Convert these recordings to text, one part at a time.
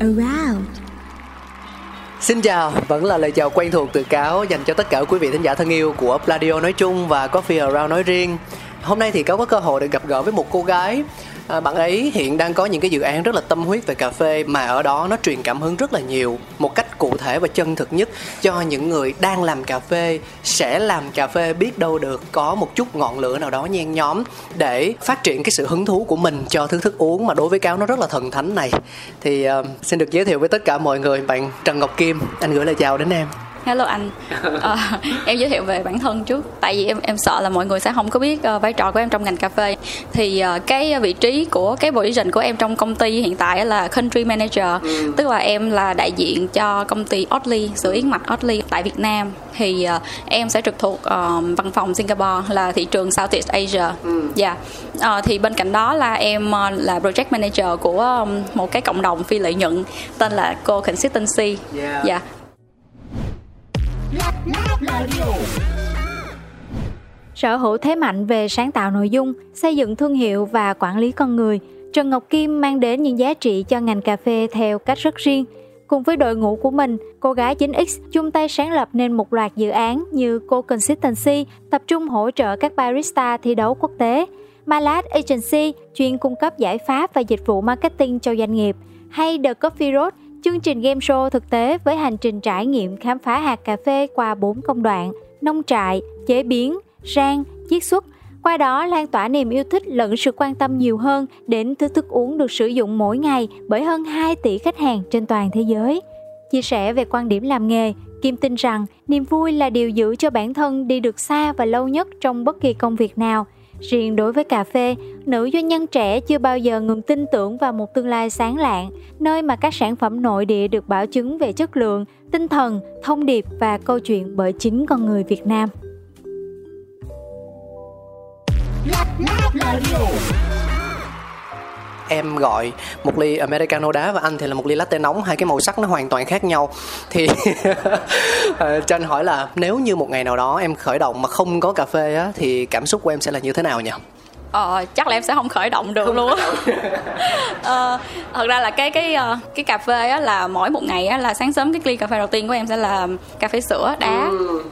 around Xin chào, vẫn là lời chào quen thuộc từ Cáo dành cho tất cả quý vị thính giả thân yêu của Pladio nói chung và Coffee Around nói riêng. Hôm nay thì Cáo có cơ hội được gặp gỡ với một cô gái à, bạn ấy hiện đang có những cái dự án rất là tâm huyết về cà phê mà ở đó nó truyền cảm hứng rất là nhiều một cách cụ thể và chân thực nhất cho những người đang làm cà phê sẽ làm cà phê biết đâu được có một chút ngọn lửa nào đó nhen nhóm để phát triển cái sự hứng thú của mình cho thứ thức uống mà đối với cáo nó rất là thần thánh này. Thì uh, xin được giới thiệu với tất cả mọi người bạn Trần Ngọc Kim. Anh gửi lời chào đến em. Hello anh, Ờ, em giới thiệu về bản thân trước. Tại vì em em sợ là mọi người sẽ không có biết ờ, vai trò của em trong ngành cà phê. Thì ờ, cái vị trí của cái position của em trong công ty hiện tại là Country Manager. Tức là em là đại diện cho công ty Oatly, sữa yến mạch Oatly tại Việt Nam. Thì ờ, em sẽ trực thuộc ờ, văn phòng Singapore là thị trường Southeast Asia. Dạ. Ờ, Thì bên cạnh đó là em ờ, là Project Manager của ờ, một cái cộng đồng phi lợi nhuận Tên là Co Consistency. Yeah. Dạ Sở hữu thế mạnh về sáng tạo nội dung, xây dựng thương hiệu và quản lý con người, Trần Ngọc Kim mang đến những giá trị cho ngành cà phê theo cách rất riêng. Cùng với đội ngũ của mình, cô gái 9X chung tay sáng lập nên một loạt dự án như Co Consistency, tập trung hỗ trợ các barista thi đấu quốc tế, Malad Agency, chuyên cung cấp giải pháp và dịch vụ marketing cho doanh nghiệp, hay The Coffee Road, chương trình game show thực tế với hành trình trải nghiệm khám phá hạt cà phê qua 4 công đoạn, nông trại, chế biến, rang, chiết xuất, qua đó lan tỏa niềm yêu thích lẫn sự quan tâm nhiều hơn đến thứ thức uống được sử dụng mỗi ngày bởi hơn 2 tỷ khách hàng trên toàn thế giới. Chia sẻ về quan điểm làm nghề, Kim tin rằng niềm vui là điều giữ cho bản thân đi được xa và lâu nhất trong bất kỳ công việc nào. Riêng đối với cà phê, nữ doanh nhân trẻ chưa bao giờ ngừng tin tưởng vào một tương lai sáng lạng, nơi mà các sản phẩm nội địa được bảo chứng về chất lượng, tinh thần, thông điệp và câu chuyện bởi chính con người Việt Nam em gọi một ly americano đá và anh thì là một ly latte nóng. Hai cái màu sắc nó hoàn toàn khác nhau. Thì ờ, cho anh hỏi là nếu như một ngày nào đó em khởi động mà không có cà phê á, thì cảm xúc của em sẽ là như thế nào nhỉ? Ờ, chắc là em sẽ không khởi động được luôn. á. ờ, thật ra là cái cái ờ, cái cà phê á là mỗi một ngày á là sáng sớm cái ly cà phê đầu tiên của em sẽ là cà phê sữa đá.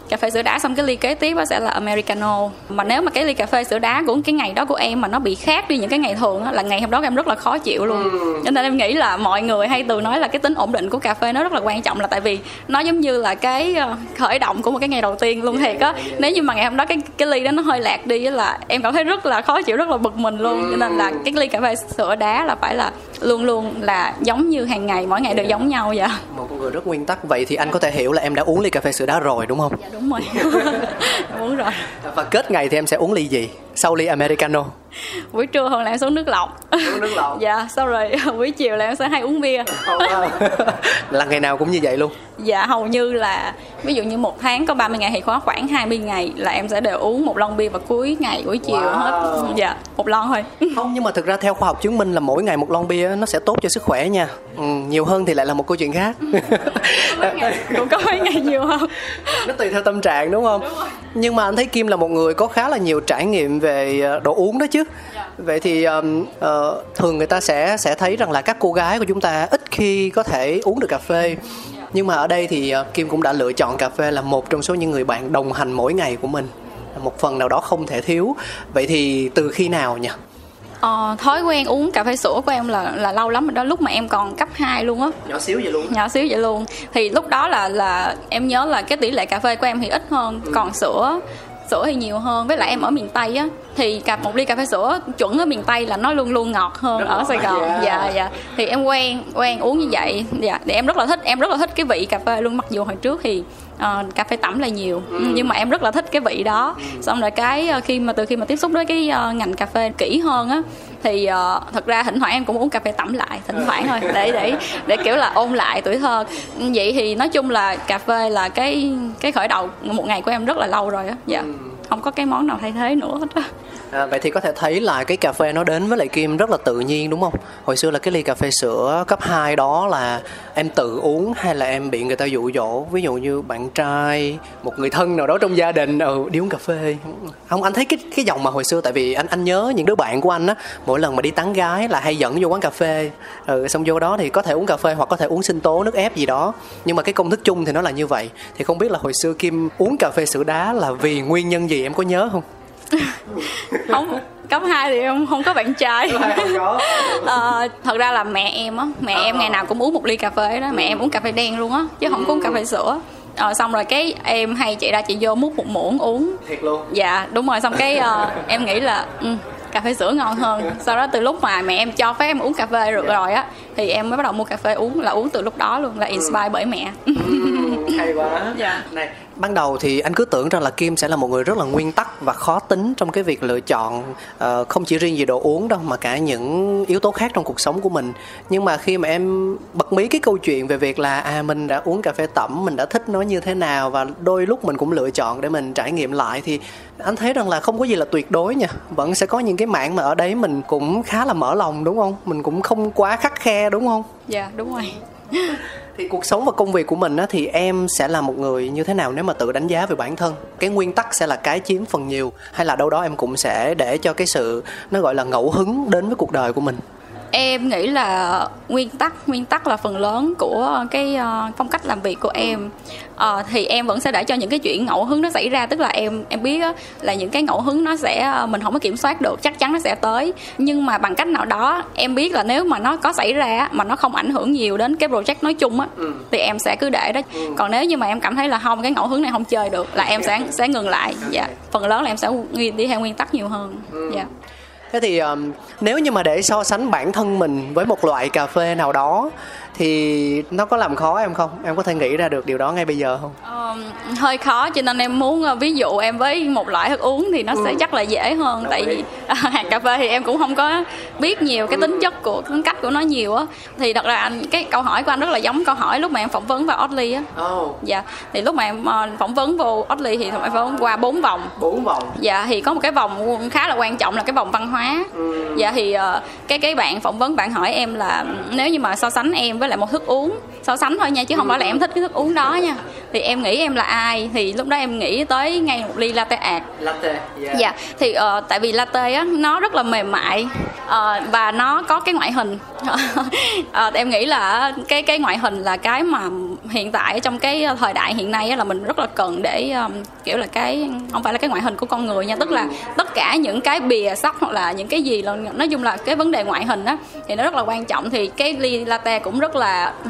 Cà phê sữa đá xong cái ly kế tiếp á sẽ là americano. Mà nếu mà cái ly cà phê sữa đá của cái ngày đó của em mà nó bị khác đi những cái ngày thường á là ngày hôm đó em rất là khó chịu luôn. Cho nên em nghĩ là mọi người hay từ nói là cái tính ổn định của cà phê nó rất là quan trọng là tại vì nó giống như là cái ờ, khởi động của một cái ngày đầu tiên luôn thiệt á. Nếu như mà ngày hôm đó cái cái ly đó nó hơi lạc đi á là em cảm thấy rất là khó chịu rất là bực mình luôn. Cho nên là cái ly cà phê sữa đá là phải là luôn luôn là giống như hàng ngày mỗi ngày đều giống nhau vậy. Một người rất nguyên tắc. Vậy thì anh có thể hiểu là em đã uống ly cà phê sữa đá rồi đúng không? Dạ đúng rồi. Muốn rồi. Và kết ngày thì em sẽ uống ly gì sau ly americano buổi trưa thường là em xuống nước lọc. Uống nước lọc. dạ sau rồi buổi chiều là em sẽ hay uống bia. Là ngày nào cũng như vậy luôn? Dạ hầu như là ví dụ như một tháng có 30 ngày thì có khoảng 20 ngày là em sẽ đều uống một lon bia vào cuối ngày buổi chiều Wow. hết. Dạ một lon thôi. Không nhưng mà thực ra theo khoa học chứng minh là mỗi ngày một lon bia nó sẽ tốt cho sức khỏe nha. Ừ, nhiều hơn thì lại là một câu chuyện khác. Cũng có mấy ngày nhiều hơn. Nó tùy theo tâm trạng đúng không? Nhưng mà anh thấy kim là một người có khá là nhiều trải nghiệm về ờ, đồ uống đó chứ vậy thì ờm, ờ, thường người ta sẽ sẽ thấy rằng là các cô gái của chúng ta ít khi có thể uống được cà phê. Nhưng mà ở đây thì ờ, kim cũng đã lựa chọn cà phê là một trong số những người bạn đồng hành mỗi ngày của mình một phần nào đó không thể thiếu. Vậy thì từ khi nào nhỉ? Ờ, thói quen uống cà phê sữa của em là là lâu lắm rồi đó lúc mà em còn cấp 2 luôn á. Nhỏ xíu vậy luôn. Nhỏ xíu vậy luôn. Thì lúc đó là là em nhớ là cái tỷ lệ cà phê của em thì ít hơn còn sữa sữa thì nhiều hơn. Với lại em ở miền tây á thì cà một ly cà phê sữa chuẩn ở miền tây là nó luôn luôn ngọt hơn ở sài gòn. Yeah. dạ dạ. Thì em quen quen uống như vậy. Dạ thì em rất là thích em rất là thích cái vị cà phê luôn. Mặc dù hồi trước thì ờ, cà phê tẩm là nhiều nhưng mà em rất là thích cái vị đó. Xong rồi cái ờ, khi mà từ khi mà tiếp xúc với cái ờ, ngành cà phê kỹ hơn á thì uh, thật ra thỉnh thoảng em cũng uống cà phê tẩm lại thỉnh thoảng thôi để để để kiểu là ôn lại tuổi thơ. Vậy thì nói chung là cà phê là cái cái khởi đầu một ngày của em rất là lâu rồi á dạ. Ừ không có cái món nào thay thế nữa hết á À, vậy thì có thể thấy là cái cà phê nó đến với lại Kim rất là tự nhiên đúng không? Hồi xưa là cái ly cà phê sữa cấp 2 đó là em tự uống hay là em bị người ta dụ dỗ ví dụ như bạn trai, một người thân nào đó trong gia đình ừ đi uống cà phê. Không anh thấy cái cái dòng mà hồi xưa tại vì anh anh nhớ những đứa bạn của anh á mỗi lần mà đi tán gái là hay dẫn vô quán cà phê. Ừ xong vô đó thì có thể uống cà phê hoặc có thể uống sinh tố nước ép gì đó. Nhưng mà cái công thức chung thì nó là như vậy. Thì không biết là hồi xưa Kim uống cà phê sữa đá là vì nguyên nhân gì em có nhớ không? không cấp 2 thì em không có bạn trai. Ờ, thật ra là mẹ em á mẹ em ngày nào cũng uống một ly cà phê đó mẹ em uống cà phê đen luôn á chứ không có uống cà phê sữa. Ờ, xong rồi cái em hay chị ra chị vô múc một muỗng uống. Thiệt luôn. dạ đúng rồi xong cái ờ, em nghĩ là ừ, cà phê sữa ngon hơn. Sau đó từ lúc mà mẹ em cho phép em uống cà phê được rồi á thì em mới bắt đầu mua cà phê uống là uống từ lúc đó luôn là inspire bởi mẹ. Hay quá. Dạ. này ban đầu thì anh cứ tưởng rằng là kim sẽ là một người rất là nguyên tắc và khó tính trong cái việc lựa chọn ờ, không chỉ riêng về đồ uống đâu mà cả những yếu tố khác trong cuộc sống của mình. Nhưng mà khi mà em bật mí cái câu chuyện về việc là à mình đã uống cà phê tẩm mình đã thích nó như thế nào và đôi lúc mình cũng lựa chọn để mình trải nghiệm lại thì anh thấy rằng là không có gì là tuyệt đối nha. Vẫn sẽ có những cái mảng mà ở đấy mình cũng khá là mở lòng đúng không? Mình cũng không quá khắt khe đúng không? Dạ đúng rồi thì cuộc sống và công việc của mình á, thì em sẽ là một người như thế nào nếu mà tự đánh giá về bản thân? Cái nguyên tắc sẽ là cái chiếm phần nhiều hay là đâu đó em cũng sẽ để cho cái sự nó gọi là ngẫu hứng đến với cuộc đời của mình? Em nghĩ là nguyên tắc nguyên tắc là phần lớn của cái ờ, phong cách làm việc của em. Ờ, thì em vẫn sẽ để cho những cái chuyện ngẫu hứng nó xảy ra tức là em em biết á, là những cái ngẫu hứng nó sẽ ờ, mình không có kiểm soát được chắc chắn nó sẽ tới. Nhưng mà bằng cách nào đó em biết là nếu mà nó có xảy ra mà nó không ảnh hưởng nhiều đến cái project nói chung á thì em sẽ cứ để đó. Còn nếu như mà em cảm thấy là không cái ngẫu hứng này không chơi được là em sẽ sẽ ngừng lại. Dạ. Phần lớn là em sẽ đi theo nguyên tắc nhiều hơn. Dạ thế thì um, nếu như mà để so sánh bản thân mình với một loại cà phê nào đó thì nó có làm khó em không? Em có thể nghĩ ra được điều đó ngay bây giờ không? Ờm, hơi khó cho nên em muốn ờ, ví dụ em với một loại thức uống thì nó sẽ chắc là dễ hơn tại vì hạt cà phê thì em cũng không có biết nhiều cái tính chất của tính cách của nó nhiều á. Thì thật ra anh cái câu hỏi của anh rất là giống câu hỏi lúc mà em phỏng vấn vào Oddly á. Oh, dạ thì lúc mà em ờ, phỏng vấn vô Oddly thì em phỏng vấn qua bốn vòng. Bốn vòng? Dạ thì có một cái vòng khá là quan trọng là cái vòng văn hóa. Dạ thì ờ, cái cái bạn phỏng vấn bạn hỏi em là nếu như mà so sánh em với lại một thức uống so sánh thôi nha chứ không phải là em thích cái thức uống đó nha. Thì em nghĩ em là ai? Thì lúc đó em nghĩ tới ngay một ly latte art latte yeah. dạ thì ờ, tại vì latte á nó rất là mềm mại ờ, và nó có cái ngoại hình. Ờ, em nghĩ là cái cái ngoại hình là cái mà hiện tại trong cái thời đại hiện nay á, là mình rất là cần để um, kiểu là cái không phải là cái ngoại hình của con người nha tức là tất cả những cái bìa sách hoặc là những cái gì là nói chung là cái vấn đề ngoại hình á thì nó rất là quan trọng. Thì cái ly latte cũng rất là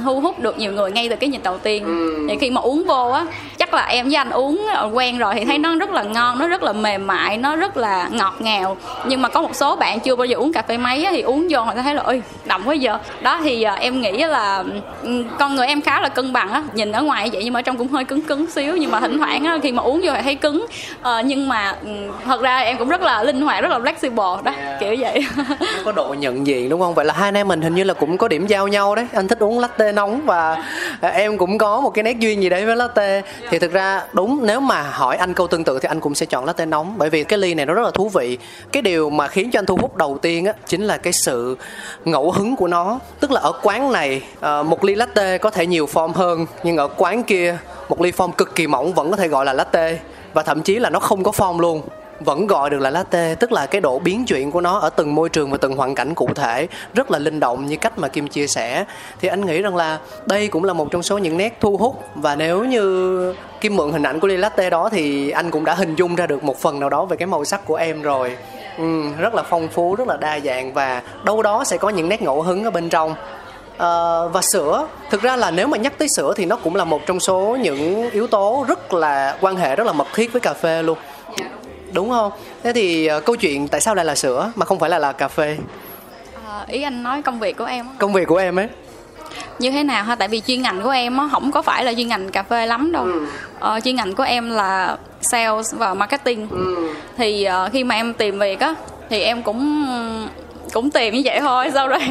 thu hút được nhiều người ngay từ cái nhìn đầu tiên. Thì khi mà uống vô á chắc là em với anh uống quen rồi thì thấy nó rất là ngon nó rất là mềm mại nó rất là ngọt ngào. Nhưng mà có một số bạn chưa bao giờ uống cà phê máy á, thì uống vô họ thấy là ơi đậm quá giờ. Đó thì à, em nghĩ là ừ, con người em khá là cân bằng á. Nhìn ở ngoài vậy nhưng mà ở trong cũng hơi cứng cứng xíu nhưng mà thỉnh thoảng á, khi mà uống vô thì thấy cứng. Ờ, nhưng mà ừ, thật ra em cũng rất là linh hoạt rất là flexible đó Yeah. kiểu vậy. Nó có độ nhận diện đúng không? Vậy là hai anh em mình hình như là cũng có điểm giao nhau đấy. Anh thích uống latte nóng và à, em cũng có một cái nét duyên gì đấy với latte. Thì thực ra đúng nếu mà hỏi anh câu tương tự thì anh cũng sẽ chọn latte nóng. Bởi vì cái ly này nó rất là thú vị. Cái điều mà khiến cho anh thu hút đầu tiên á chính là cái sự ngẫu hứng của nó. Tức là ở quán này ờ, một ly latte có thể nhiều form hơn, nhưng ở quán kia, một ly form cực kỳ mỏng vẫn có thể gọi là latte. Và thậm chí là nó không có form luôn, vẫn gọi được là latte. Tức là cái độ biến chuyển của nó ở từng môi trường và từng hoàn cảnh cụ thể rất là linh động như cách mà kim chia sẻ. Thì anh nghĩ rằng là đây cũng là một trong số những nét thu hút. Và nếu như kim mượn hình ảnh của ly latte đó thì anh cũng đã hình dung ra được một phần nào đó về cái màu sắc của em rồi ừ, rất là phong phú rất là đa dạng và đâu đó sẽ có những nét ngẫu hứng ở bên trong. Ờ, và sữa thực ra là nếu mà nhắc tới sữa thì nó cũng là một trong số những yếu tố rất là quan hệ rất là mật thiết với cà phê luôn. Đúng không? Thế thì ờ, câu chuyện tại sao lại là sữa mà không phải là là cà phê? Ờ, ý anh nói công việc của em công việc của em ấy như thế nào ha? Tại vì chuyên ngành của em á không có phải là chuyên ngành cà phê lắm đâu. Ờ, chuyên ngành của em là sales và marketing. Thì ờ, khi mà em tìm việc á thì em cũng cũng tìm như vậy thôi sau rồi?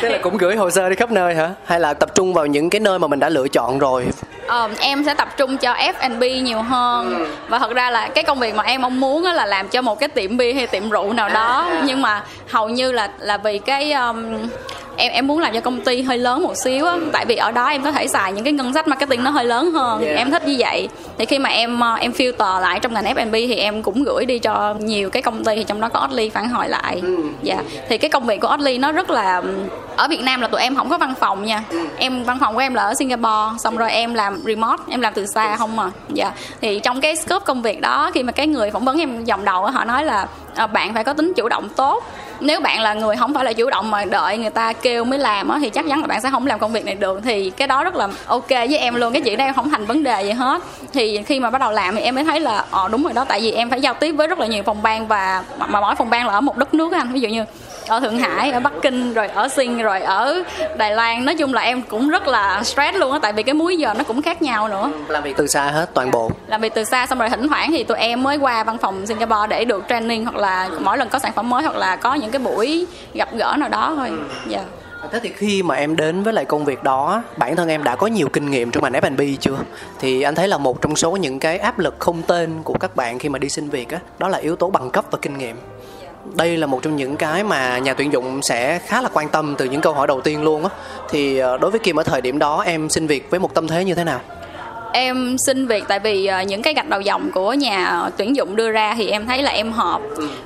Thế là cũng gửi hồ sơ đi khắp nơi hả? Hay là tập trung vào những cái nơi mà mình đã lựa chọn rồi? Ờ, em sẽ tập trung cho F&B nhiều hơn. Và thật ra là cái công việc mà em mong muốn á là làm cho một cái tiệm bia hay tiệm rượu nào đó. Nhưng mà hầu như là là vì cái um, em em muốn làm cho công ty hơi lớn một xíu á. Tại vì ở đó em có thể xài những cái ngân sách marketing nó hơi lớn hơn. Yeah. em thích như vậy. Thì khi mà em ờ, em filter lại trong ngành F&B thì em cũng gửi đi cho nhiều cái công ty thì trong đó có Oddly phản hồi lại. Dạ. Thì cái công việc của Oddly nó rất là ở Việt Nam là tụi em không có văn phòng nha. Em văn phòng của em là ở Singapore xong rồi em làm remote em làm từ xa không à. Dạ. Thì trong cái scope công việc đó khi mà cái người phỏng vấn em vòng đầu họ nói là à, bạn phải có tính chủ động tốt nếu bạn là người không phải là chủ động mà đợi người ta kêu mới làm á thì chắc chắn là bạn sẽ không làm công việc này được. Thì cái đó rất là ok với em luôn. Cái chuyện đó em không thành vấn đề gì hết. Thì khi mà bắt đầu làm thì em mới thấy là ờ đúng rồi đó tại vì em phải giao tiếp với rất là nhiều phòng ban và mà, mỗi phòng ban là ở một đất nước anh. Ví dụ như ở Thượng Hải, ở Bắc Kinh, rồi ở Sing, rồi ở Đài Loan Nói chung là em cũng rất là stress luôn á Tại vì cái múi giờ nó cũng khác nhau nữa Làm việc từ xa hết toàn bộ. làm việc từ xa xong rồi thỉnh thoảng thì tụi em mới qua văn phòng Singapore để được training hoặc là mỗi lần có sản phẩm mới hoặc là có những cái buổi gặp gỡ nào đó thôi dạ Thế thì khi mà em đến với lại công việc đó, bản thân em đã có nhiều kinh nghiệm trong ngành F&B chưa? Thì anh thấy là một trong số những cái áp lực không tên của các bạn khi mà đi xin việc á, đó là yếu tố bằng cấp và kinh nghiệm. Đây là một trong những cái mà nhà tuyển dụng sẽ khá là quan tâm từ những câu hỏi đầu tiên luôn á. Thì ờ, đối với Kim ở thời điểm đó, em xin việc với một tâm thế như thế nào? Em xin việc tại vì ờ, những cái gạch đầu dòng của nhà tuyển dụng đưa ra thì em thấy là em hợp.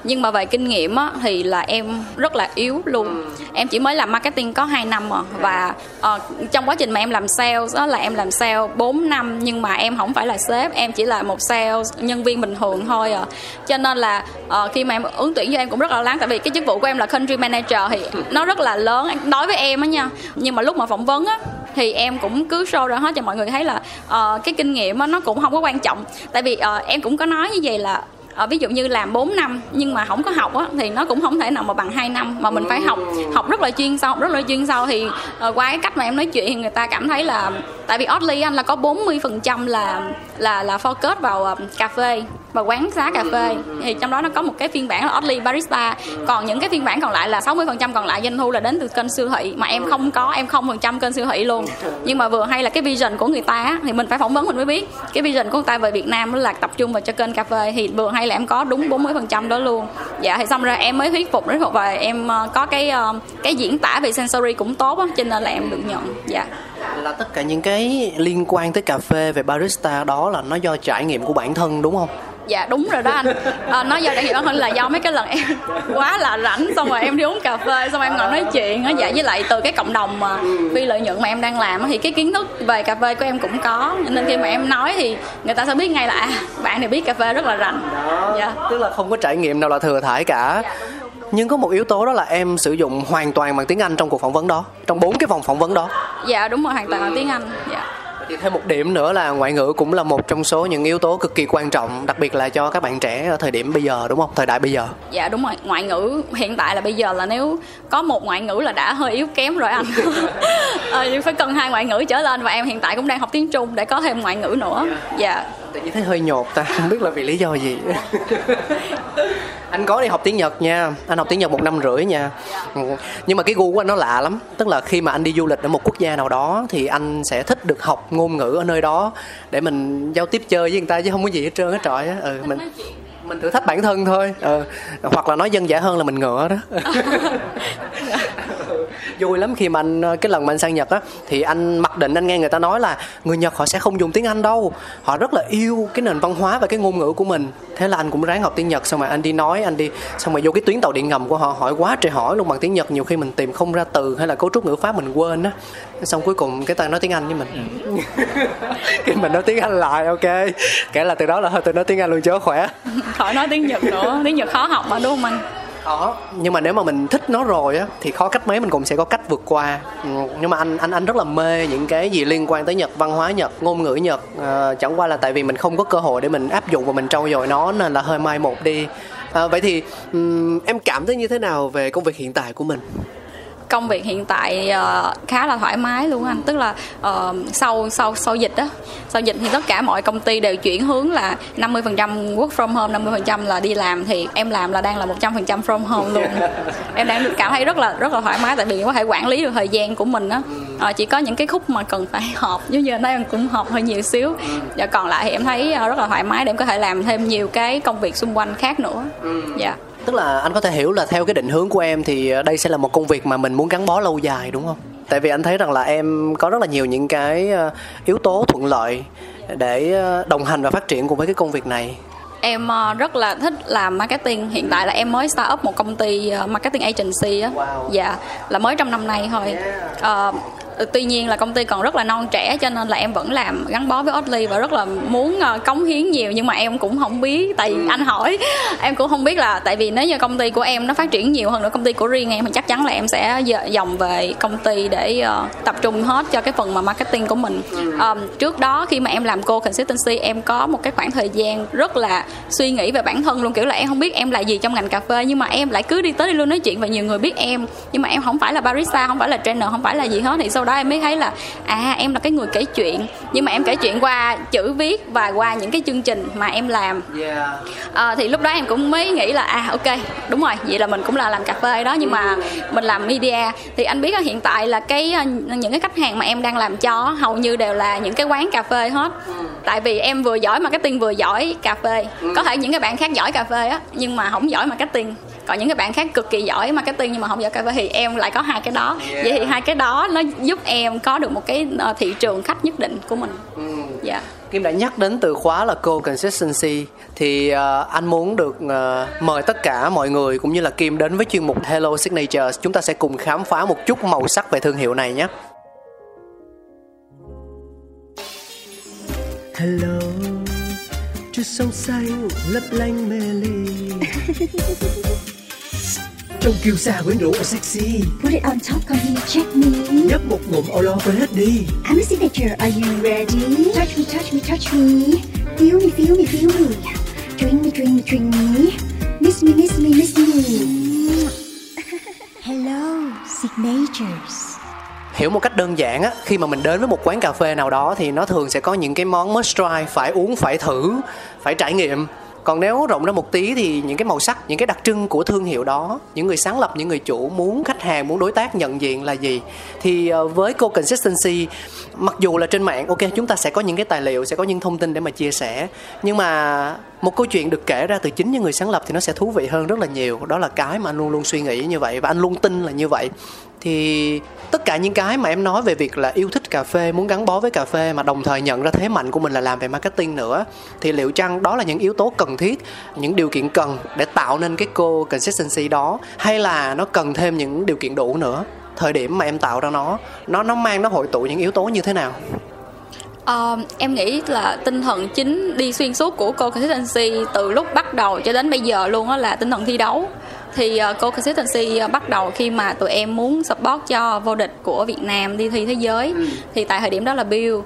Nhưng mà về kinh nghiệm á, thì là em rất là yếu luôn. Em chỉ mới làm marketing có 2 năm mà. Và ờ, trong quá trình mà em làm sales đó là em làm sale 4 năm nhưng mà em không phải là sếp em chỉ là một sales nhân viên bình thường thôi à. Cho nên là ờ, khi mà em ứng tuyển cho em cũng rất là lo lắng tại vì cái chức vụ của em là country manager thì nó rất là lớn. Đối với em á nha nhưng mà lúc mà phỏng vấn á thì em cũng cứ show ra hết cho mọi người thấy là uh, cái kinh nghiệm nó cũng không có quan trọng. Tại vì uh, em cũng có nói như vậy là ở ví dụ như làm 4 năm nhưng mà không có học á, thì nó cũng không thể nào mà bằng 2 năm mà mình phải học. Học rất là chuyên sâu học rất là chuyên sâu thì qua cái cách mà em nói chuyện thì người ta cảm thấy là tại vì Oddly anh là có 40% là là là focus vào ờ, cà phê và quán xá cà phê. Thì trong đó nó có một cái phiên bản là Oddly Barista. Còn những cái phiên bản còn lại là 60% còn lại doanh thu là đến từ kênh siêu thị mà em không có em không phần trăm kênh siêu thị luôn. Nhưng mà vừa hay là cái vision của người ta thì mình phải phỏng vấn mình mới biết. Cái vision của người ta về Việt Nam là tập trung vào cho kênh cà phê thì vừa hay là em có đúng 40% đó luôn. Dạ thì xong rồi em mới thuyết phục thuyết phục và em ờ, có cái ờ, cái diễn tả về sensory cũng tốt á cho nên là em được nhận. Dạ Là tất cả những cái liên quan tới cà phê về barista đó là nó do trải nghiệm của bản thân đúng không? dạ đúng rồi đó anh. À, nói do trải nghiệm bản thân là do mấy cái lần em quá là rảnh xong rồi em đi uống cà phê xong em ngồi nói chuyện á. Dạ với lại từ cái cộng đồng mà phi lợi nhuận mà em đang làm thì cái kiến thức về cà phê của em cũng có. Nên khi mà em nói thì người ta sẽ biết ngay là à, bạn này biết cà phê rất là rành. Dạ. Tức là không có trải nghiệm nào là thừa thải cả. Nhưng có một yếu tố đó là em sử dụng hoàn toàn bằng tiếng Anh trong cuộc phỏng vấn đó, trong bốn cái vòng phỏng vấn đó. dạ đúng rồi hoàn toàn là tiếng anh dạ Thì thêm một điểm nữa là ngoại ngữ cũng là một trong số những yếu tố cực kỳ quan trọng, đặc biệt là cho các bạn trẻ ở thời điểm bây giờ đúng không? Thời đại bây giờ. dạ đúng rồi ngoại ngữ hiện tại là bây giờ là nếu có một ngoại ngữ là đã hơi yếu kém rồi anh ờ, phải cần hai ngoại ngữ trở lên và em hiện tại cũng đang học tiếng trung để có thêm ngoại ngữ nữa dạ Tự nhiên thấy hơi nhột ta, không biết là vì lý do gì. anh có đi học tiếng Nhật nha, anh học tiếng Nhật một năm rưỡi nha. Nhưng mà cái gu của anh nó lạ lắm, tức là khi mà anh đi du lịch ở một quốc gia nào đó thì anh sẽ thích được học ngôn ngữ ở nơi đó để mình giao tiếp chơi với người ta chứ không có gì hết trơn hết trọi á. Ừ, mình mình thử thách bản thân thôi ừ. hoặc là nói dân dã hơn là mình ngựa đó vui lắm khi mà anh cái lần mà anh sang Nhật á thì anh mặc định anh nghe người ta nói là người Nhật họ sẽ không dùng tiếng Anh đâu. Họ rất là yêu cái nền văn hóa và cái ngôn ngữ của mình. Thế là anh cũng ráng học tiếng Nhật xong rồi anh đi nói anh đi xong rồi vô cái tuyến tàu điện ngầm của họ hỏi quá trời hỏi luôn bằng tiếng Nhật. Nhiều khi mình tìm không ra từ hay là cấu trúc ngữ pháp mình quên á. Xong cuối cùng cái tay nói tiếng Anh với mình. Cái mình nói tiếng Anh lại ok. Kể là từ đó là hơi tôi nói tiếng Anh luôn chớ khỏe. Khỏi nói tiếng Nhật nữa. Tiếng Nhật khó học mà đúng không anh khó nhưng mà nếu mà mình thích nó rồi á thì khó cách mấy mình cũng sẽ có cách vượt qua. Ừ, nhưng mà anh anh anh rất là mê những cái gì liên quan tới nhật văn hóa nhật ngôn ngữ nhật. À, chẳng qua là tại vì mình không có cơ hội để mình áp dụng và mình trau dồi nó nên là hơi mai một đi. À, vậy thì um, em cảm thấy như thế nào về công việc hiện tại của mình? Công việc hiện tại uh, khá là thoải mái luôn anh. Tức là uh, sau sau sau dịch đó sau dịch thì tất cả mọi công ty đều chuyển hướng là 50% work from home 50% là đi làm. Thì em làm là đang là 100% from home luôn. Em đang cảm thấy rất là rất là thoải mái tại vì có thể quản lý được thời gian của mình á. Uh, chỉ có những cái khúc mà cần phải họp giống như anh em cũng họp hơi nhiều xíu. Và còn lại thì em thấy rất là thoải mái để em có thể làm thêm nhiều cái công việc xung quanh khác nữa. Dạ. yeah tức là anh có thể hiểu là theo cái định hướng của em thì đây sẽ là một công việc mà mình muốn gắn bó lâu dài đúng không? Tại vì anh thấy rằng là em có rất là nhiều những cái ờ, yếu tố thuận lợi để ờ, đồng hành và phát triển cùng với cái công việc này. Em ờ, rất là thích làm marketing. Hiện tại là em mới start up một công ty marketing agency á. Wow. dạ là mới trong năm nay thôi. Yeah. uh, tuy nhiên là công ty còn rất là non trẻ cho nên là em vẫn làm gắn bó với Oatly và rất là muốn ờ, cống hiến nhiều. Nhưng mà em cũng không biết tại vì ừ. anh hỏi em cũng không biết là tại vì nếu như công ty của em nó phát triển nhiều hơn nữa công ty của riêng em thì chắc chắn là em sẽ dòng về công ty để uh, tập trung hết cho cái phần mà marketing của mình. Um, trước đó khi mà em làm cô consistency em có một cái khoảng thời gian rất là suy nghĩ về bản thân luôn. Kiểu là em không biết em là gì trong ngành cà phê nhưng mà em lại cứ đi tới đi luôn nói chuyện và nhiều người biết em. Nhưng mà em không phải là barista không phải là trainer không phải là gì hết. Thì sau đó đó em mới thấy là à em là cái người kể chuyện. Nhưng mà em kể chuyện qua chữ viết và qua những cái chương trình mà em làm. À, thì lúc đó em cũng mới nghĩ là à ok đúng rồi vậy là mình cũng là làm cà phê đó nhưng mà mình làm media. Thì anh biết là hiện tại là cái ờ, những cái khách hàng mà em đang làm cho hầu như đều là những cái quán cà phê hết. Tại vì em vừa giỏi marketing vừa giỏi cà phê. Có thể những cái bạn khác giỏi cà phê á nhưng mà không giỏi marketing còn những cái bạn khác cực kỳ giỏi marketing nhưng mà không giỏi cà phê thì em lại có hai cái đó yeah. vậy thì hai cái đó nó giúp em có được một cái ờ, thị trường khách nhất định của mình ừ. dạ yeah. Kim đã nhắc đến từ khóa là co consistency thì uh, anh muốn được uh, mời tất cả mọi người cũng như là Kim đến với chuyên mục Hello Signature chúng ta sẽ cùng khám phá một chút màu sắc về thương hiệu này nhé. Hello chút sông xanh lấp lánh mê ly Trông kiêu sa quyến rũ và sexy. Put it on top, come here, check me. Nhấp một ngụm all over hết đi. I'm a signature, are you ready? Touch me, touch me, touch me. Feel me, feel me, feel me. Drink me, drink me, drink me. Miss me, miss me, miss me. Hello, signatures. Hiểu một cách đơn giản á khi mà mình đến với một quán cà phê nào đó thì nó thường sẽ có những cái món must try phải uống phải thử phải trải nghiệm còn nếu rộng ra một tí thì những cái màu sắc, những cái đặc trưng của thương hiệu đó, những người sáng lập, những người chủ muốn khách hàng, muốn đối tác nhận diện là gì? Thì ờ, với cô consistency, mặc dù là trên mạng, ok, chúng ta sẽ có những cái tài liệu, sẽ có những thông tin để mà chia sẻ, nhưng mà một câu chuyện được kể ra từ chính những người sáng lập thì nó sẽ thú vị hơn rất là nhiều. Đó là cái mà anh luôn luôn suy nghĩ như vậy và anh luôn tin là như vậy. Thì tất cả những cái mà em nói về việc là yêu thích cà phê muốn gắn bó với cà phê mà đồng thời nhận ra thế mạnh của mình là làm về marketing nữa thì liệu chăng đó là những yếu tố cần thiết những điều kiện cần để tạo nên cái cô consistency đó? Hay là nó cần thêm những điều kiện đủ nữa? Thời điểm mà em tạo ra nó nó nó mang nó hội tụ những yếu tố như thế nào? Uh, em nghĩ là tinh thần chính đi xuyên suốt của cô consistency từ lúc bắt đầu cho đến bây giờ luôn đó là tinh thần thi đấu thì uh, cô consistency uh, bắt đầu khi mà tụi em muốn support cho vô địch của Việt Nam đi thi thế giới ừ. thì tại thời điểm đó là Bill uh,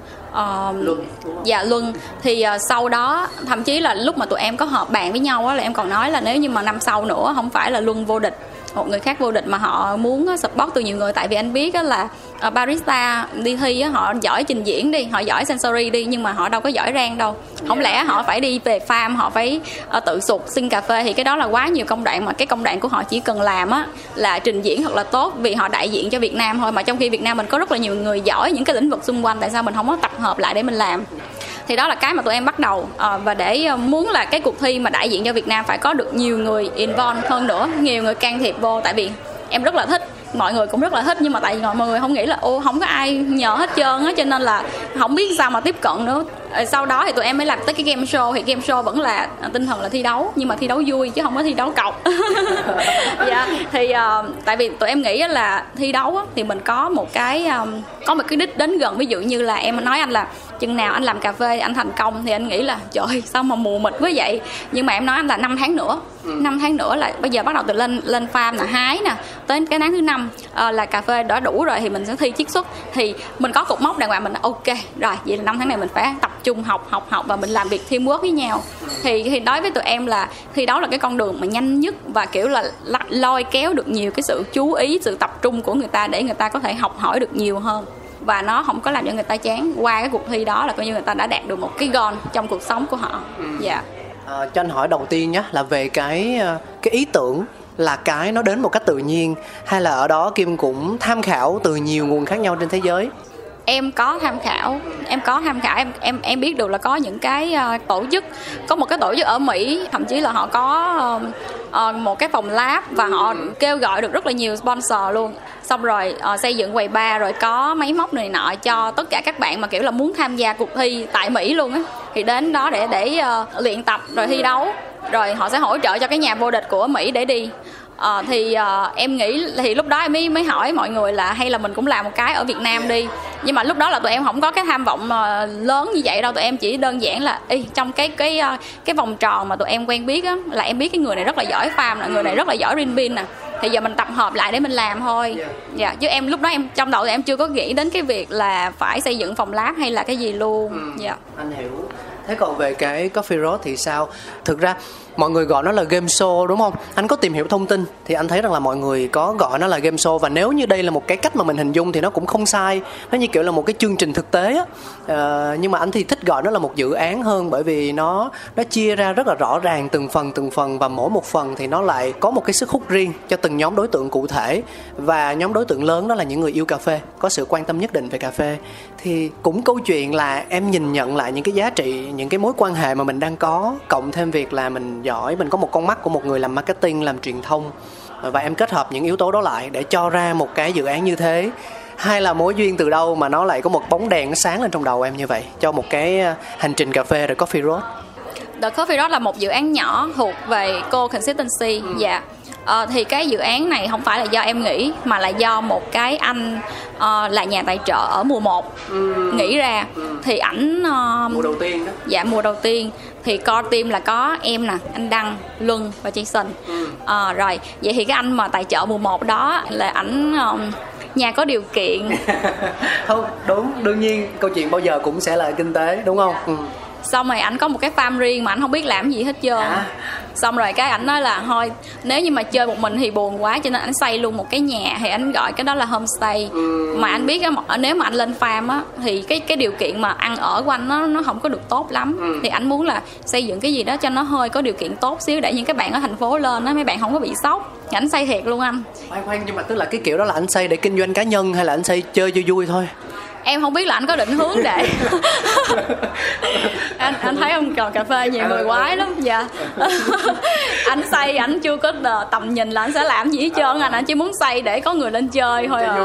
Luân, dạ Luân thì uh, sau đó thậm chí là lúc mà tụi em có họp bàn với nhau á là em còn nói là nếu như mà năm sau nữa không phải là Luân vô địch một người khác vô địch mà họ muốn support từ nhiều người. Tại vì anh biết là ờ, barista đi thi họ giỏi trình diễn đi họ giỏi sensory đi nhưng mà họ đâu có giỏi rang đâu. Không lẽ họ phải đi về farm họ phải ờ, tự sụt xin cà phê? Thì cái đó là quá nhiều công đoạn mà cái công đoạn của họ chỉ cần làm á là trình diễn thật là tốt vì họ đại diện cho Việt Nam thôi. Mà trong khi Việt Nam mình có rất là nhiều người giỏi những cái lĩnh vực xung quanh tại sao mình không có tập hợp lại để mình làm thì đó là cái mà tụi em bắt đầu. À, và để uh, muốn là cái cuộc thi mà đại diện cho Việt Nam phải có được nhiều người involve hơn nữa nhiều người can thiệp vô. Tại vì em rất là thích mọi người cũng rất là thích nhưng mà tại vì mọi người không nghĩ là ô không có ai nhờ hết trơn á cho nên là không biết sao mà tiếp cận nữa sau đó thì tụi em mới làm tới cái game show. Thì game show vẫn là à, tinh thần là thi đấu nhưng mà thi đấu vui chứ không có thi đấu cọc dạ thì uh, tại vì tụi em nghĩ là thi đấu á, thì mình có một cái um, có một cái đích đến gần. Ví dụ như là em nói anh là chừng nào anh làm cà phê anh thành công thì anh nghĩ là trời sao mà mù mịt quá vậy? Nhưng mà em nói anh là 5 tháng nữa. Ừ. 5 tháng nữa là bây giờ bắt đầu từ lên lên farm là hái nè tới cái tháng thứ năm uh, là cà phê đã đủ rồi thì mình sẽ thi chiết xuất. Thì mình có cục mốc đàng hoàng mình ok rồi vậy là năm tháng này mình phải tập trung học học học và mình làm việc teamwork với nhau. Thì thì đối với tụi em là thi đấu là cái con đường mà nhanh nhất và kiểu là lôi kéo được nhiều cái sự chú ý sự tập trung của người ta để người ta có thể học hỏi được nhiều hơn. Và nó không có làm cho người ta chán. Qua cái cuộc thi đó là coi như người ta đã đạt được một cái goal trong cuộc sống của họ. Ừ. dạ. Yeah. à, cho anh hỏi đầu tiên nhé là về cái ờ, cái ý tưởng là cái nó đến một cách tự nhiên hay là ở đó kim cũng tham khảo từ nhiều nguồn khác nhau trên thế giới em có tham khảo em có tham khảo em em em biết được là có những cái uh, tổ chức có một cái tổ chức ở mỹ thậm chí là họ có uh, uh, một cái phòng lab và họ kêu gọi được rất là nhiều sponsor luôn. Xong rồi uh, xây dựng quầy bar rồi có máy móc này nọ cho tất cả các bạn mà kiểu là muốn tham gia cuộc thi tại mỹ luôn á. Thì đến đó để để uh, luyện tập rồi thi đấu rồi họ sẽ hỗ trợ cho cái nhà vô địch của mỹ để đi. À, thì à, em nghĩ thì lúc đó em mới mới hỏi mọi người là hay là mình cũng làm một cái ở Việt Nam đi nhưng mà lúc đó là tụi em không có cái tham vọng uh, lớn như vậy đâu tụi em chỉ đơn giản là y trong cái cái uh, cái vòng tròn mà tụi em quen biết á là em biết cái người này rất là giỏi farm là người này rất là giỏi green bean nè thì giờ mình tập hợp lại để mình làm thôi dạ yeah. chứ em lúc đó em trong đầu thì em chưa có nghĩ đến cái việc là phải xây dựng phòng lab hay là cái gì luôn ừ. dạ yeah. anh hiểu thế còn về cái coffee road thì sao? Thực ra mọi người gọi nó là game show đúng không? Anh có tìm hiểu thông tin thì anh thấy rằng là mọi người có gọi nó là game show. Và nếu như đây là một cái cách mà mình hình dung thì nó cũng không sai. Nó như kiểu là một cái chương trình thực tế á. Ờ, nhưng mà anh thì thích gọi nó là một dự án hơn bởi vì nó nó chia ra rất là rõ ràng từng phần từng phần. Và mỗi một phần thì nó lại có một cái sức hút riêng cho từng nhóm đối tượng cụ thể. Và nhóm đối tượng lớn đó là những người yêu cà phê có sự quan tâm nhất định về cà phê thì cũng câu chuyện là em nhìn nhận lại những cái giá trị những cái mối quan hệ mà mình đang có cộng thêm việc là mình giỏi mình có một con mắt của một người làm marketing làm truyền thông và em kết hợp những yếu tố đó lại để cho ra một cái dự án như thế. Hay là mối duyên từ đâu mà nó lại có một bóng đèn nó sáng lên trong đầu em như vậy cho một cái ờ, hành trình cà phê rồi coffee road? The Coffee Road là một dự án nhỏ thuộc về cô consistency ừ. dạ uh, thì cái dự án này không phải là do em nghĩ mà là do một cái anh uh, là nhà tài trợ ở mùa 1 ừ. nghĩ ra. Ừ. thì ảnh uh, mùa đầu tiên đó. dạ mùa đầu tiên. Thì core team là có em nè anh đăng luân và jason. Ừ. uh, rồi vậy thì cái anh mà tài trợ mùa 1 đó là ảnh um, nhà có điều kiện. Không đúng. Đương nhiên câu chuyện bao giờ cũng sẽ là kinh tế đúng không? Ừ xong rồi ảnh có một cái farm riêng mà ảnh không biết làm gì hết trơn. À. xong rồi cái ảnh nói là thôi nếu như mà chơi một mình thì buồn quá cho nên ảnh xây luôn một cái nhà. Thì ảnh gọi cái đó là homestay. Ừ. mà anh biết á nếu mà anh lên farm á thì cái cái điều kiện mà ăn ở của anh nó nó không có được tốt lắm. Ừ. thì anh muốn là xây dựng cái gì đó cho nó hơi có điều kiện tốt xíu để những các bạn ở thành phố lên á mấy bạn không có bị sốc. Ảnh xây thiệt luôn anh. Khoan khoan nhưng mà tức là cái kiểu đó là anh xây để kinh doanh cá nhân hay là anh xây chơi vui vui thôi em không biết là anh có định hướng để anh anh thấy ông trò cà phê nhiều người quái lắm dạ. Anh xây ảnh chưa có tầm nhìn là anh sẽ làm gì hết trơn anh anh chỉ muốn xây để có người lên chơi thôi à.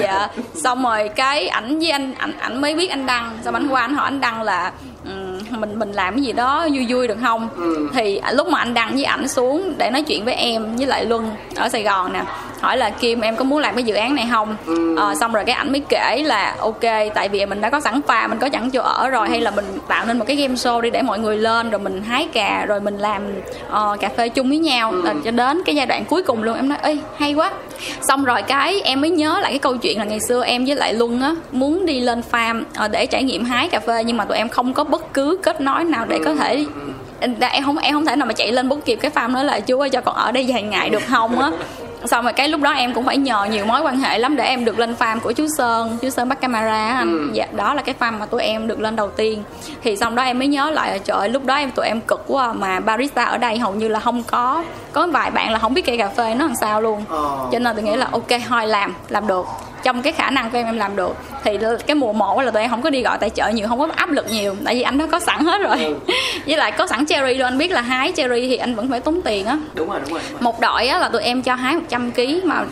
dạ. Xong rồi cái ảnh với anh ảnh ảnh mới biết anh đăng xong anh qua anh hỏi anh đăng là mình mình làm cái gì đó vui vui được không ừ. thì lúc mà anh đăng với ảnh xuống để nói chuyện với em với lại luân ở sài gòn nè hỏi là kim em có muốn làm cái dự án này không ừ. à, xong rồi cái ảnh mới kể là ok tại vì mình đã có sẵn pha mình có chẳng chỗ ở rồi hay là mình tạo nên một cái game show đi để mọi người lên rồi mình hái cà rồi mình làm uh, cà phê chung với nhau ừ. cho đến cái giai đoạn cuối cùng luôn em nói ê hay quá xong rồi cái em mới nhớ lại cái câu chuyện là ngày xưa em với lại luân á muốn đi lên farm uh, để trải nghiệm hái cà phê nhưng mà tụi em không có bất cứ kết nối nào để có thể em không em không thể nào mà chạy lên bút kịp. Cái farm nữa là chú ơi cho con ở đây vài ngày được không? á. Xong rồi cái lúc đó em cũng phải nhờ nhiều mối quan hệ lắm để em được lên farm của chú sơn chú sơn bắt camera anh. Ừ. dạ đó là cái farm mà tụi em được lên đầu tiên. Thì xong đó em mới nhớ lại trời ơi, lúc đó em tụi em cực quá mà barista ở đây hầu như là không có có vài bạn là không biết cây cà phê nó làm sao luôn. Ờ. cho nên tôi nghĩ là ok thôi làm làm được. Trong cái khả năng của em em làm được thì cái mùa một là tụi em không có đi gọi tại chợ nhiều không có áp lực nhiều tại vì anh đó có sẵn hết rồi. Ừ. với lại có sẵn cherry luôn anh biết là hái cherry thì anh vẫn phải tốn tiền á. Đúng rồi đúng rồi, đúng rồi. một đội á là tụi em cho hái 100 kg mà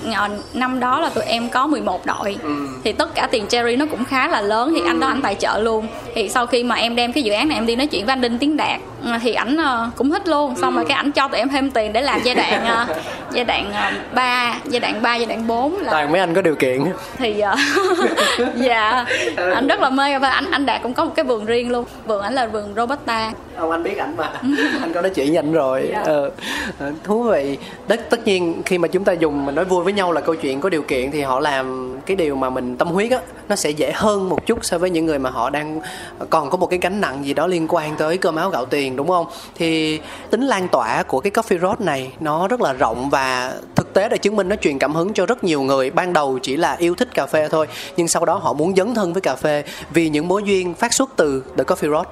năm đó là tụi em có 11 đội. Ừ. thì tất cả tiền cherry nó cũng khá là lớn thì anh đó anh tài trợ luôn. Thì sau khi mà em đem cái dự án này em đi nói chuyện với anh Đinh Tiến Đạt ờ, thì ảnh ờ, cũng thích luôn. Xong rồi cái ảnh cho tụi em thêm tiền để làm giai đoạn ờ, giai đoạn 3 giai đoạn 3 giai đoạn 4 là toàn mấy anh có điều kiện. Thì dạ. Anh rất là mê và anh anh đạt cũng có một cái vườn riêng luôn. Vườn ảnh là vườn robusta ông anh biết ảnh mà. Anh có nói chuyện với rồi. Dạ. ờ, ờ, thú vị. Tất tất nhiên khi mà chúng ta dùng mình nói vui với nhau là câu chuyện có điều kiện thì họ làm cái điều mà mình tâm huyết á nó sẽ dễ hơn một chút so với những người mà họ đang còn có một cái gánh nặng gì đó liên quan tới cơm áo gạo tiền đúng không? Thì tính lan tỏa của cái coffee road này nó rất là rộng và thực tế đã chứng minh nó truyền cảm hứng cho rất nhiều người. Ban đầu chỉ là yêu thích cà phê thôi nhưng sau đó họ muốn dấn thân với cà phê vì những mối duyên phát xuất từ the coffee road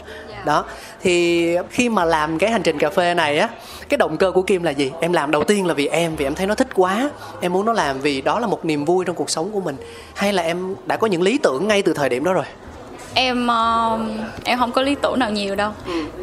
đó. Thì khi mà làm cái hành trình cà phê này á, cái động cơ của kim là gì? Em làm đầu tiên là vì em vì em thấy nó thích quá. Em muốn nó làm vì đó là một niềm vui trong cuộc sống của mình. Hay là em đã có những lý tưởng ngay từ thời điểm đó rồi? Em ờ, em không có lý tưởng nào nhiều đâu.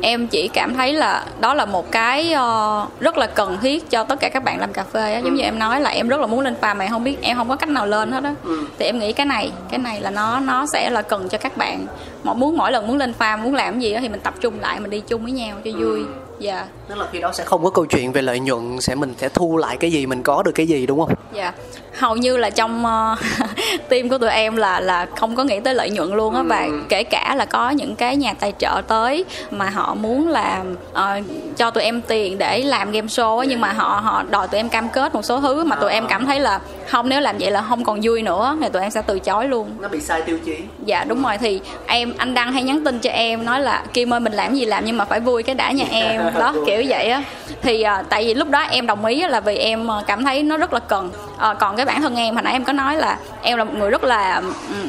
Em chỉ cảm thấy là đó là một cái ờ, rất là cần thiết cho tất cả các bạn làm cà phê á. Giống như em nói là em rất là muốn lên farm mà em không biết em không có cách nào lên hết á. Thì em nghĩ cái này cái này là nó nó sẽ là cần cho các bạn. Mà muốn mỗi lần muốn lên farm muốn làm gì á thì mình tập trung lại mình đi chung với nhau cho vui. Dạ. Tức là khi đó sẽ không có câu chuyện về lợi nhuận sẽ mình sẽ thu lại cái gì mình có được cái gì đúng không? Dạ. Hầu như là trong uh, team của tụi em là là không có nghĩ tới lợi nhuận luôn á và kể cả là có những cái nhà tài trợ tới mà họ muốn làm ờ, cho tụi em tiền để làm game show á nhưng mà họ họ đòi tụi em cam kết một số thứ mà tụi em cảm thấy là không nếu làm vậy là không còn vui nữa. Thì tụi em sẽ từ chối luôn. Nó bị sai tiêu chí. Dạ đúng rồi. Thì em anh đăng hay nhắn tin cho em nói là kim ơi mình làm gì làm nhưng mà phải vui cái đã nha em. Đó kiểu vậy á. Thì à, tại vì lúc đó em đồng ý là vì em à, cảm thấy nó rất là cần. À, còn cái bản thân em hồi nãy em có nói là em là một người rất là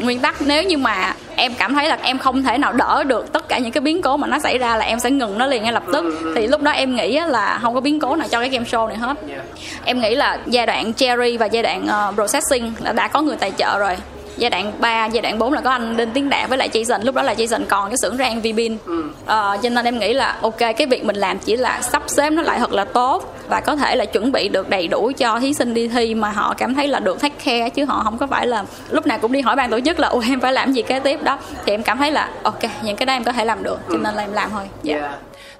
nguyên tắc. Nếu như mà em cảm thấy là em không thể nào đỡ được tất cả những cái biến cố mà nó xảy ra là em sẽ ngừng nó liền ngay lập tức. Thì lúc đó em nghĩ á là không có biến cố nào cho cái game show này hết. Em nghĩ là giai đoạn cherry và giai đoạn ờ, processing là đã có người tài trợ rồi giai đoạn 3, giai đoạn 4 là có anh Đinh Tiến Đạt với lại Jason. Lúc đó là Jason còn cái xưởng rang Vbin ờ, cho nên em nghĩ là ok cái việc mình làm chỉ là sắp xếp nó lại thật là tốt và có thể là chuẩn bị được đầy đủ cho thí sinh đi thi mà họ cảm thấy là được take care chứ họ không có phải là lúc nào cũng đi hỏi ban tổ chức là ôi em phải làm gì kế tiếp đó? Thì em cảm thấy là ok những cái đó em có thể làm được. Cho nên là em làm thôi. Dạ. Yeah.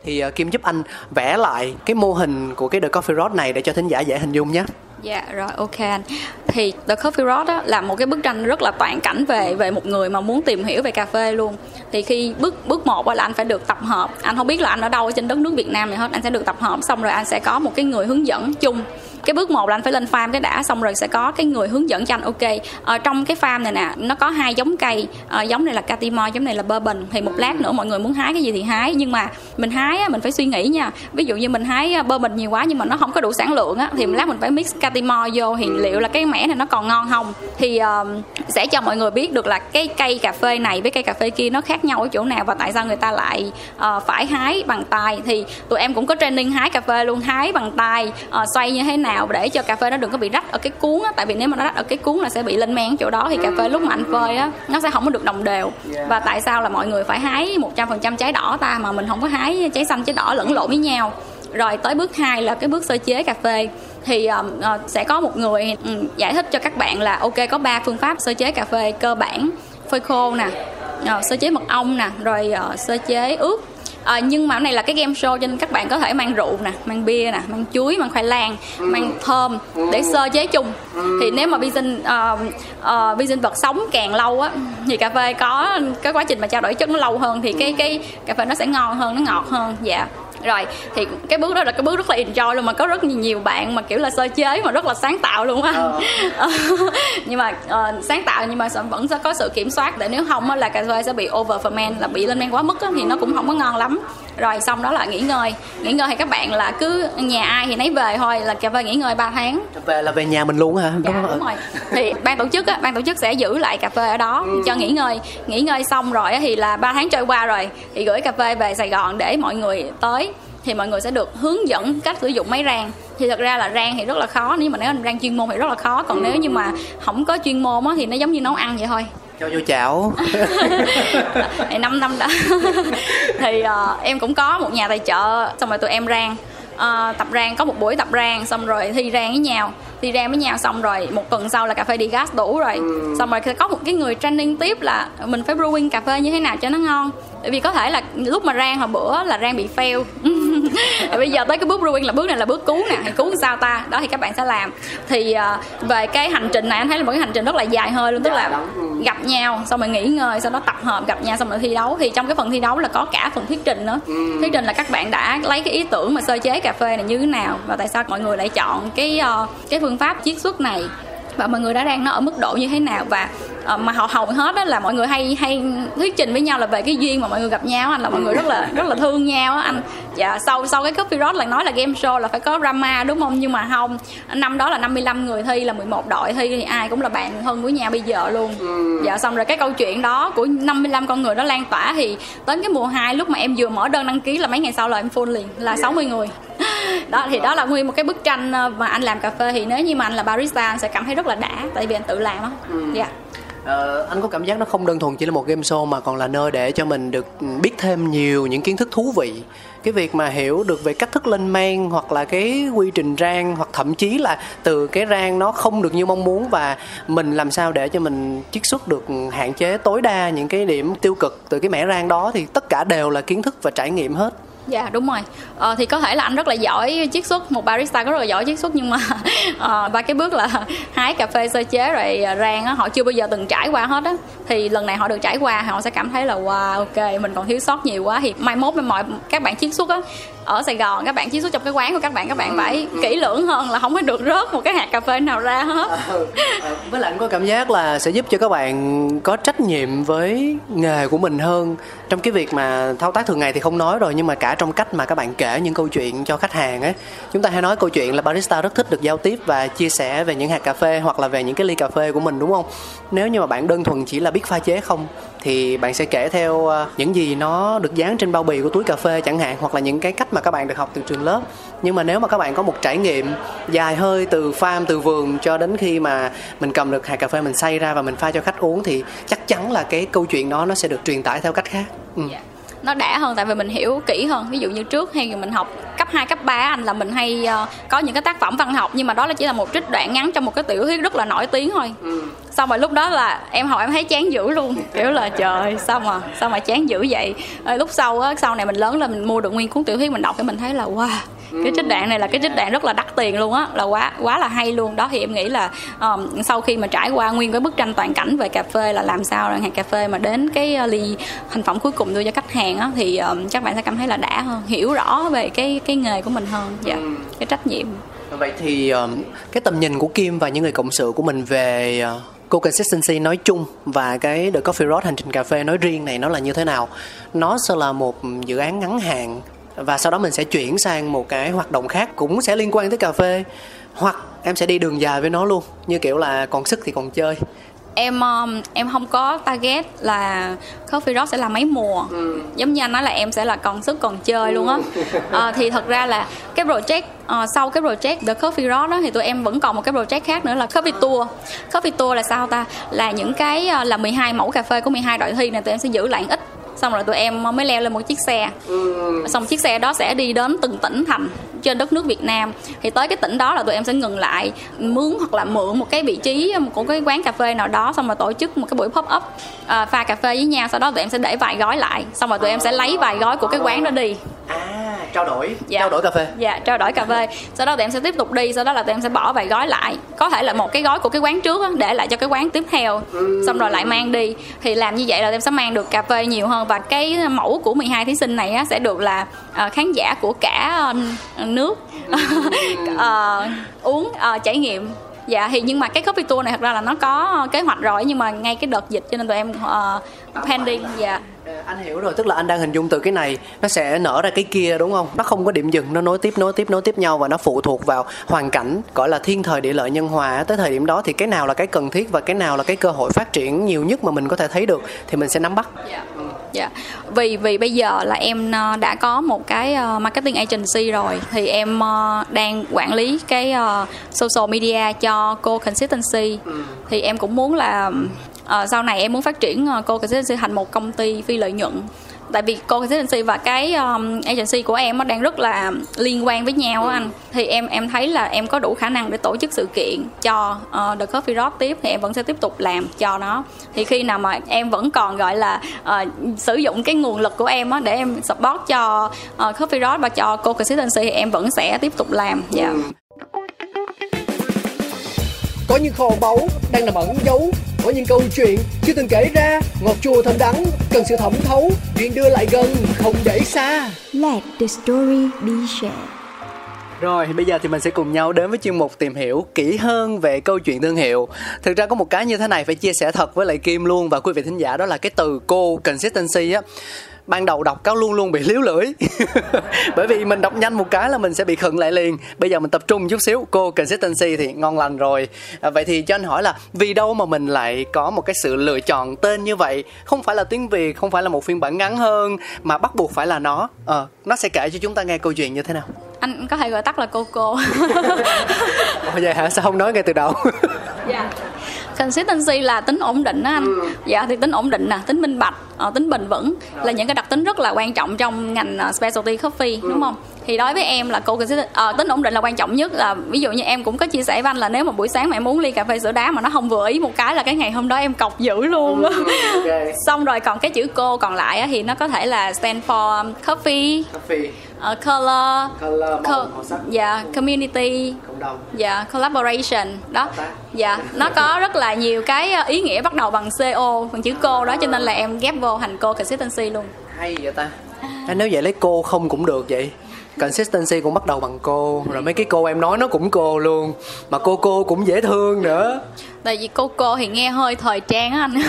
thì ờ, kim giúp anh vẽ lại cái mô hình của cái the coffee road này để cho thính giả dễ hình dung nhé Dạ rồi, ok anh. Thì The Coffee Road đó là một cái bức tranh rất là toàn cảnh về về một người mà muốn tìm hiểu về cà phê luôn. Thì khi bước bước một là anh phải được tập hợp. Anh không biết là anh ở đâu trên đất nước Việt Nam này hết. Anh sẽ được tập hợp xong rồi anh sẽ có một cái người hướng dẫn chung. Cái bước một là anh phải lên farm cái đã xong rồi sẽ có cái người hướng dẫn cho anh ok. Ở trong cái farm này nè nó có hai giống cây. à, giống này là Catimo, giống này là bourbon. Thì một lát nữa mọi người muốn hái cái gì thì hái nhưng mà mình hái á, mình phải suy nghĩ nha. Ví dụ như mình hái ờ, bourbon nhiều quá nhưng mà nó không có đủ sản lượng á thì một lát mình phải mix Catimo vô thì liệu là cái mẻ này nó còn ngon không thì um, sẽ cho mọi người biết được là cái cây cà phê này với cây cà phê kia nó khác nhau ở chỗ nào và tại sao người ta lại uh, phải hái bằng tay thì tụi em cũng có training hái cà phê luôn hái bằng tay uh, xoay như thế nào để cho cà phê nó đừng có bị rách ở cái cuốn á. Tại vì nếu mà nó rách ở cái cuốn là sẽ bị lên men ở chỗ đó thì cà phê lúc mà anh phơi á nó sẽ không có được đồng đều. Và tại sao là mọi người phải hái 100% trái đỏ ta mà mình không có hái trái xanh trái đỏ lẫn lộn với nhau. Rồi tới bước 2 là cái bước sơ chế cà phê. Thì uh, sẽ có một người um, giải thích cho các bạn là ok có ba phương pháp sơ chế cà phê cơ bản phơi khô nè uh, sơ chế mật ong nè rồi uh, sơ chế ướp Ờ, nhưng mà này là cái game show cho nên các bạn có thể mang rượu nè, mang bia nè, mang chuối, mang khoai lang, mang thơm để sơ chế chung. Thì nếu mà vi sinh uh, uh, sinh vật sống càng lâu á thì cà phê có cái quá trình mà trao đổi chất nó lâu hơn thì cái cái cà phê nó sẽ ngon hơn, nó ngọt hơn. Dạ rồi thì cái bước đó là cái bước rất là enjoy luôn mà có rất nhiều bạn mà kiểu là sơ chế mà rất là sáng tạo luôn á. Nhưng mà uh, sáng tạo nhưng mà vẫn sẽ có sự kiểm soát để nếu không á, là cà phê sẽ bị over ferment là bị lên men quá mức á, thì nó cũng không có ngon lắm rồi xong đó là nghỉ ngơi. Nghỉ ngơi thì các bạn là cứ nhà ai thì nấy về thôi là cà phê nghỉ ngơi 3 tháng. Về là về nhà mình luôn hả? Dạ đúng rồi. Thì ban tổ chức á ban tổ chức sẽ giữ lại cà phê ở đó cho nghỉ ngơi. Nghỉ ngơi xong rồi á, thì là 3 tháng trôi qua rồi thì gửi cà phê về sài gòn để mọi người tới. Thì mọi người sẽ được hướng dẫn cách sử dụng máy rang. Thì thật ra là rang thì rất là khó nếu mà nếu anh rang chuyên môn thì rất là khó. Còn nếu như mà không có chuyên môn á thì nó giống như nấu ăn vậy thôi cho vô chảo. Thì năm năm đó. Thì uh, em cũng có một nhà tài trợ xong rồi tụi em rang. Uh, tập rang có một buổi tập rang xong rồi thi rang với nhau. Thi rang với nhau xong rồi một tuần sau là cà phê đi gas đủ rồi. Ừ. xong rồi có một cái người training tiếp là mình phải brewing cà phê như thế nào cho nó ngon. Vì có thể là lúc mà rang hồi bữa là rang bị fail bây giờ tới cái bước brewing là bước này là bước cứu nè. Thì cứu sao ta? Đó thì các bạn sẽ làm. Thì uh, về cái hành trình này anh thấy là một cái hành trình rất là dài hơi luôn tức là gặp nhau xong rồi nghỉ ngơi sau đó tập hợp gặp nhau xong rồi thi đấu. Thì trong cái phần thi đấu là có cả phần thuyết trình nữa. Ừ. thuyết trình là các bạn đã lấy cái ý tưởng mà sơ chế cà phê này như thế nào và tại sao mọi người lại chọn cái uh, cái phương pháp chiết xuất này và mọi người đã đang nó ở mức độ như thế nào và uh, mà họ hầu hết đó là mọi người hay hay thuyết trình với nhau là về cái duyên mà mọi người gặp nhau anh là mọi người rất là rất là thương nhau anh dạ sau sau cái coffee road là nói là game show là phải có drama đúng không? Nhưng mà không năm đó là 55 người thi là 11 đội thi thì ai cũng là bạn thân với nhau bây giờ luôn. Ừ. dạ xong rồi cái câu chuyện đó của 55 con người đó lan tỏa thì đến cái mùa 2 lúc mà em vừa mở đơn đăng ký là mấy ngày sau là em full liền là 60 người. Đó thì đó là nguyên một cái bức tranh ờ, mà anh làm cà phê. Thì nếu như mà anh là barista anh sẽ cảm thấy rất là đã tại vì anh tự làm á. Ừ. dạ Ờ, anh có cảm giác nó không đơn thuần chỉ là một game show mà còn là nơi để cho mình được biết thêm nhiều những kiến thức thú vị. Cái việc mà hiểu được về cách thức lên men hoặc là cái quy trình rang hoặc thậm chí là từ cái rang nó không được như mong muốn và mình làm sao để cho mình chiết xuất được hạn chế tối đa những cái điểm tiêu cực từ cái mẻ rang đó thì tất cả đều là kiến thức và trải nghiệm hết dạ đúng rồi. Ờ, thì có thể là anh rất là giỏi chiết xuất một barista có rất là giỏi chiết xuất nhưng mà ờ, ba cái bước là hái cà phê sơ chế rồi ờ, rang á họ chưa bao giờ từng trải qua hết á. Thì lần này họ được trải qua họ sẽ cảm thấy là wow ok mình còn thiếu sót nhiều quá. Thì mai mốt mọi các bạn chiết xuất á ở Sài Gòn các bạn chiết xuất trong cái quán của các bạn các bạn ừ, phải ừ. kỹ lưỡng hơn là không có được rớt một cái hạt cà phê nào ra hết. Ừ, với lại có cảm giác là sẽ giúp cho các bạn có trách nhiệm với nghề của mình hơn. Trong cái việc mà thao tác thường ngày thì không nói rồi nhưng mà cả trong cách mà các bạn kể những câu chuyện cho khách hàng ấy. Chúng ta hay nói câu chuyện là barista rất thích được giao tiếp và chia sẻ về những hạt cà phê hoặc là về những cái ly cà phê của mình đúng không? Nếu như mà bạn đơn thuần chỉ là biết pha chế không thì bạn sẽ kể theo ờ, những gì nó được dán trên bao bì của túi cà phê chẳng hạn, hoặc là những cái cách mà các bạn được học từ trường lớp. Nhưng mà nếu mà các bạn có một trải nghiệm dài hơi từ farm, từ vườn cho đến khi mà mình cầm được hạt cà phê mình xay ra và mình pha cho khách uống, thì chắc chắn là cái câu chuyện đó nó sẽ được truyền tải theo cách khác. Ừ. yeah nó đã hơn tại vì mình hiểu kỹ hơn. Ví dụ như trước hay mình học cấp 2, cấp 3 anh là mình hay uh, có những cái tác phẩm văn học nhưng mà đó là chỉ là một trích đoạn ngắn trong một cái tiểu thuyết rất là nổi tiếng thôi. Ừ. xong rồi lúc đó là em học em thấy chán dữ luôn. Kiểu là trời sao mà sao mà chán dữ vậy? Rồi lúc sau á sau này mình lớn lên mình mua được nguyên cuốn tiểu thuyết mình đọc cái mình thấy là wow cái trích đoạn này là cái trích đoạn rất là đắt tiền luôn á là quá quá là hay luôn. Đó thì em nghĩ là um, sau khi mà trải qua nguyên cái bức tranh toàn cảnh về cà phê là làm sao là hạt cà phê mà đến cái ly thành phẩm cuối cùng đưa cho khách hàng á thì um, các bạn sẽ cảm thấy là đã hơn hiểu rõ về cái cái nghề của mình hơn. Dạ ừ. cái trách nhiệm. Vậy thì um, cái tầm nhìn của Kim và những người cộng sự của mình về uh, cô consistency nói chung và cái The Coffee Road hành trình cà phê nói riêng này nó là như thế nào? Nó sẽ là một dự án ngắn hạn và sau đó mình sẽ chuyển sang một cái hoạt động khác cũng sẽ liên quan tới cà phê hoặc em sẽ đi đường dài với nó luôn như kiểu là còn sức thì còn chơi em um, em không có target là coffee rock sẽ là mấy mùa. Ừ. giống như anh nói là em sẽ là còn sức còn chơi luôn á. À, thì thật ra là cái project uh, sau cái project the coffee rock đó thì tụi em vẫn còn một cái project khác nữa là coffee tour. Coffee tour là sao ta? Là những cái uh, là 12 mẫu cà phê của 12 đội thi này tụi em sẽ giữ lại ít. Xong rồi tụi em mới leo lên một chiếc xe. Ừ. xong chiếc xe đó sẽ đi đến từng tỉnh thành trên đất nước Việt Nam. Thì tới cái tỉnh đó là tụi em sẽ ngừng lại mướn hoặc là mượn một cái vị trí của cái quán cà phê nào đó xong rồi tổ chức một cái buổi pop up à, pha cà phê với nhau. Sau đó tụi em sẽ để vài gói lại xong rồi tụi em sẽ lấy vài gói của cái quán đó đi. À trao đổi dạ. trao đổi cà phê. Dạ trao đổi cà phê. Sau đó tụi em sẽ tiếp tục đi sau đó là tụi em sẽ bỏ vài gói lại. Có thể là một cái gói của cái quán trước á, để lại cho cái quán tiếp theo ừ. xong rồi lại mang đi. Thì làm như vậy là tụi em sẽ mang được cà phê nhiều hơn. Và cái mẫu của 12 thí sinh này á, sẽ được là uh, khán giả của cả uh, nước. Uh, uống uh, trải nghiệm. Dạ thì nhưng mà cái coffee tour này thật ra là nó có kế hoạch rồi nhưng mà ngay cái đợt dịch cho nên tụi em uh, pending dạ anh hiểu rồi tức là anh đang hình dung từ cái này nó sẽ nở ra cái kia đúng không nó không có điểm dừng nó nối tiếp nối tiếp nối tiếp nhau và nó phụ thuộc vào hoàn cảnh gọi là thiên thời địa lợi nhân hòa tới thời điểm đó thì cái nào là cái cần thiết và cái nào là cái cơ hội phát triển nhiều nhất mà mình có thể thấy được thì mình sẽ nắm bắt yeah. Dạ. Vì vì bây giờ là em ờ, đã có một cái ờ, marketing agency rồi thì em ờ, đang quản lý cái social media cho cô consistency. Ừ. Thì em cũng muốn là uh, sau này em muốn phát triển uh, cô agency thành một công ty phi lợi nhuận tại vì cô agency và cái um, agency của em nó đang rất là liên quan với nhau ừ. anh thì em em thấy là em có đủ khả năng để tổ chức sự kiện cho uh, the coffee rock tiếp thì em vẫn sẽ tiếp tục làm cho nó thì khi nào mà em vẫn còn gọi là uh, sử dụng cái nguồn lực của em á để em support cho uh, coffee rock và cho cô agency thì em vẫn sẽ tiếp tục làm dạ yeah. Có những kho báu đang nằm ẩn giấu có những câu chuyện chưa từng kể ra. Ngọt chua thơm đắng cần sự thẩm thấu. Chuyện đưa lại gần không để xa. Let the story be shared. Rồi, bây giờ thì mình sẽ cùng nhau đến với chuyên mục tìm hiểu kỹ hơn về câu chuyện thương hiệu. Thực ra có một cái như thế này phải chia sẻ thật với lại Kim luôn. Và quý vị thính giả đó là cái từ cô consistency á ban đầu đọc cáo luôn luôn bị liếu lưỡi. Bởi vì mình đọc nhanh một cái là mình sẽ bị khựng lại liền. Bây giờ mình tập trung chút xíu cô consistency thì ngon lành rồi. À, vậy thì cho anh hỏi là vì đâu mà mình lại có một cái sự lựa chọn tên như vậy? Không phải là tiếng việt không phải là một phiên bản ngắn hơn mà bắt buộc phải là nó. À, nó sẽ kể cho chúng ta nghe câu chuyện như thế nào? Anh có thể gọi tắt là cô cô Ồ vậy hả? Sao không nói ngay từ đầu? Dạ. Consistency là tính ổn định á anh. Ừ. dạ thì tính ổn định nè tính minh bạch ờ, tính bền vững là những cái đặc tính rất là quan trọng trong ngành ờ, specialty coffee Ừ. đúng không? Thì đối với em là cô ờ, tính ổn định là quan trọng nhất. Là ví dụ như em cũng có chia sẻ với anh là nếu mà buổi sáng mà em uống ly cà phê sữa đá mà nó không vừa ý một cái là cái ngày hôm đó em cọc dữ luôn á. Ừ, xong rồi còn cái chữ cô còn lại á, thì nó có thể là stand for coffee. Coffee uh, color. Color co- màu sắc. dạ community. Cộng đồng. Dạ collaboration. Đó. Dạ nó có rất là nhiều cái ờ, ý nghĩa bắt đầu bằng co bằng chữ cô đó cho nên là em ghép vô thành cô consistency luôn. Hay vậy ta? À, nếu vậy lấy cô không cũng được vậy. Consistency cũng bắt đầu bằng cô. Rồi mấy cái cô em nói nó cũng cô luôn. Mà cô cô cũng dễ thương nữa. Tại vì cô cô thì nghe hơi thời trang á anh.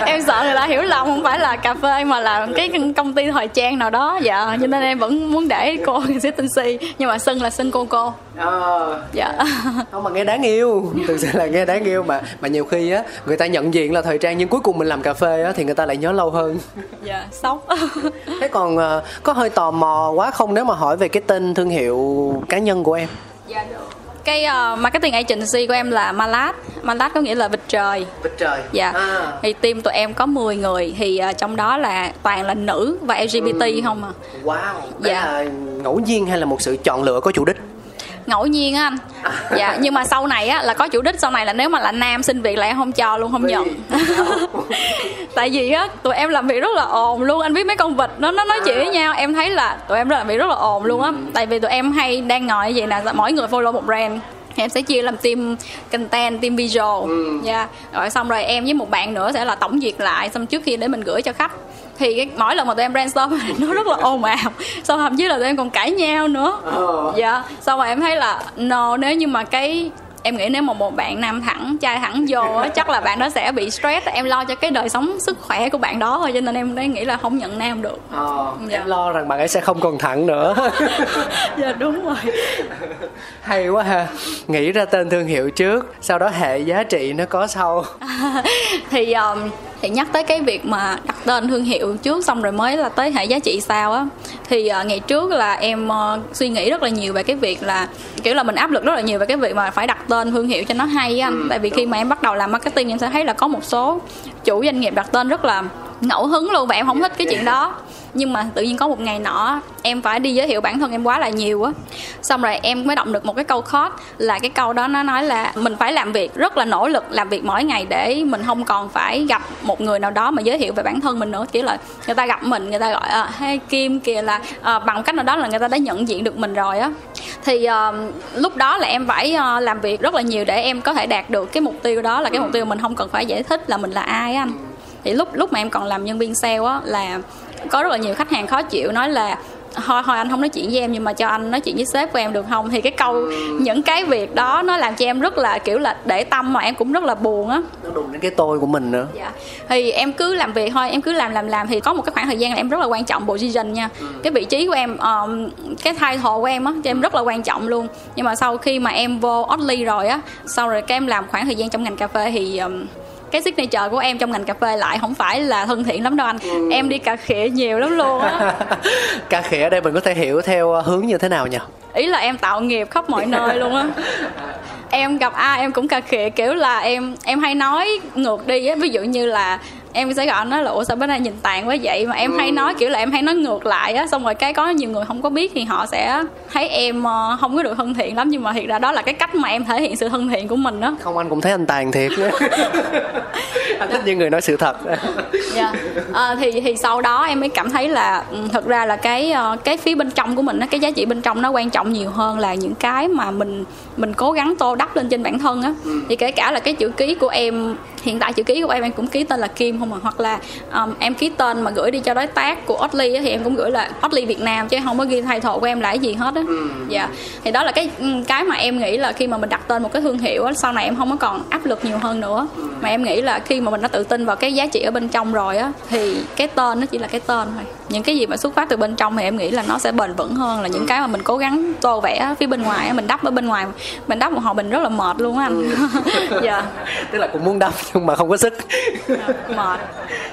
Em sợ ta hiểu lầm không phải là cà phê mà là cái công ty thời trang nào đó. Dạ cho nên em vẫn muốn để cô consistency nhưng mà xưng là xưng cô cô. Ờ, dạ. Không mà nghe đáng yêu. Thực sự là nghe đáng yêu mà mà nhiều khi á người ta nhận diện là thời trang nhưng cuối cùng mình làm cà phê á thì người ta lại nhớ lâu hơn. Dạ sốc. Thế còn ờ, có hơi tò mò quá không nếu mà hỏi về cái tên thương hiệu cá nhân của em? Dạ được cái uh, marketing agency của em là Malat. Malat có nghĩa là vịt trời. Vịt trời. Dạ. À. thì team tụi em có 10 người. Thì ờ, trong đó là toàn là nữ và LGBT không à? Wow. Dạ. là ngẫu nhiên hay là một sự chọn lựa có chủ đích ngẫu nhiên á anh. Dạ nhưng mà sau này á là có chủ đích sau này là nếu mà là nam xin việc là em không cho luôn không nhận. Tại vì á tụi em làm việc rất là ồn luôn. Anh biết mấy con vịt nó nó nói chuyện với nhau em thấy là tụi em làm việc rất là ồn luôn á. Tại vì tụi em hay đang ngồi như vậy nè mỗi người follow một brand. Em sẽ chia làm team content team visual. Dạ rồi xong rồi em với một bạn nữa sẽ là tổng duyệt lại xong trước khi để mình gửi cho khách thì cái, mỗi lần mà tụi em brainstorm nó rất là ồn ào. Xong thậm chí là tụi em còn cãi nhau nữa. Dạ. Xong rồi em thấy là no nếu như mà cái em nghĩ nếu mà một bạn nam thẳng trai thẳng vô á chắc là bạn đó sẽ bị stress. Em lo cho cái đời sống sức khỏe của bạn đó thôi cho nên em đang nghĩ là không nhận nam được. Ờ, Dạ. em lo rằng bạn ấy sẽ không còn thẳng nữa. Dạ đúng rồi. Hay quá ha. Nghĩ ra tên thương hiệu trước sau đó hệ giá trị nó có sau. Thì um, thì nhắc tới cái việc mà đặt tên thương hiệu trước xong rồi mới là tới hệ giá trị sau á thì uh, ngày trước là em uh, suy nghĩ rất là nhiều về cái việc là kiểu là mình áp lực rất là nhiều về cái việc mà phải đặt tên thương hiệu cho nó hay á anh. Tại vì khi mà em bắt đầu làm marketing em sẽ thấy là có một số chủ doanh nghiệp đặt tên rất là ngẫu hứng luôn và em không thích cái chuyện đó nhưng mà tự nhiên có một ngày nọ em phải đi giới thiệu bản thân em quá là nhiều á. Xong rồi em mới động được một cái câu khót là cái câu đó nó nói là mình phải làm việc rất là nỗ lực làm việc mỗi ngày để mình không còn phải gặp một người nào đó mà giới thiệu về bản thân mình nữa. Kiểu là người ta gặp mình người ta gọi à, hey kim kìa là à, bằng cách nào đó là người ta đã nhận diện được mình rồi á. Thì à, lúc đó là em phải à, làm việc rất là nhiều để em có thể đạt được cái mục tiêu đó là cái mục tiêu mình không cần phải giải thích là mình là ai á anh. Thì lúc lúc mà em còn làm nhân viên sale á là có rất là nhiều khách hàng khó chịu nói là thôi thôi anh không nói chuyện với em nhưng mà cho anh nói chuyện với sếp của em được không? Thì cái câu những cái việc đó nó làm cho em rất là kiểu là để tâm mà em cũng rất là buồn á. Nó đụng đến cái tôi của mình nữa. Dạ. Thì em cứ làm việc thôi em cứ làm làm làm. Thì có một cái khoảng thời gian là em rất là quan trọng position nha. Cái vị trí của em um, cái title của em á cho em rất là quan trọng luôn. Nhưng mà sau khi mà em vô Oddly rồi á sau rồi cái em làm khoảng thời gian trong ngành cà phê thì um, cái signature của em trong ngành cà phê lại không phải là thân thiện lắm đâu anh. Em đi cà khịa nhiều lắm luôn á. Ca khỉ ở đây mình có thể hiểu theo hướng như thế nào nhỉ? Ý là em tạo nghiệp khắp mọi nơi luôn á. Em gặp ai em cũng cà khịa kiểu là em em hay nói ngược đi á. Ví dụ như là em sẽ gọi nó là ủa sao bữa nay nhìn tàn quá vậy? Mà em hay Ừ. nói kiểu là em hay nói ngược lại á xong rồi cái có nhiều người không có biết thì họ sẽ thấy em ờ, không có được thân thiện lắm. Nhưng mà thiệt ra đó là cái cách mà em thể hiện sự thân thiện của mình đó không anh cũng thấy anh tàn thiệt anh thích những người nói sự thật. Dạ. Ờ, thì thì sau đó em mới cảm thấy là ừ, thật ra là cái ờ, cái phía bên trong của mình á, cái giá trị bên trong nó quan trọng nhiều hơn là những cái mà mình mình cố gắng tô đắp lên trên bản thân á. Thì kể cả là cái chữ ký của em hiện tại chữ ký của em em cũng ký tên là Kim không à hoặc là um, em ký tên mà gửi đi cho đối tác của Oatly thì em cũng gửi là Oatly Việt Nam chứ không có ghi title của em là cái gì hết á. Dạ. Thì đó là cái ừ, cái mà em nghĩ là khi mà mình đặt tên một cái thương hiệu á sau này em không có còn áp lực nhiều hơn nữa. Mà em nghĩ là khi mà mình đã tự tin vào cái giá trị ở bên trong rồi á thì cái tên nó chỉ là cái tên thôi. Những cái gì mà xuất phát từ bên trong thì em nghĩ là nó sẽ bền vững hơn là những cái mà mình cố gắng tô vẽ phía bên ngoài á. Mình đắp ở bên ngoài mình đắp một hồi mình rất là mệt luôn á anh. Dạ. Tức là cũng muốn đắp nhưng mà không có sức. Mệt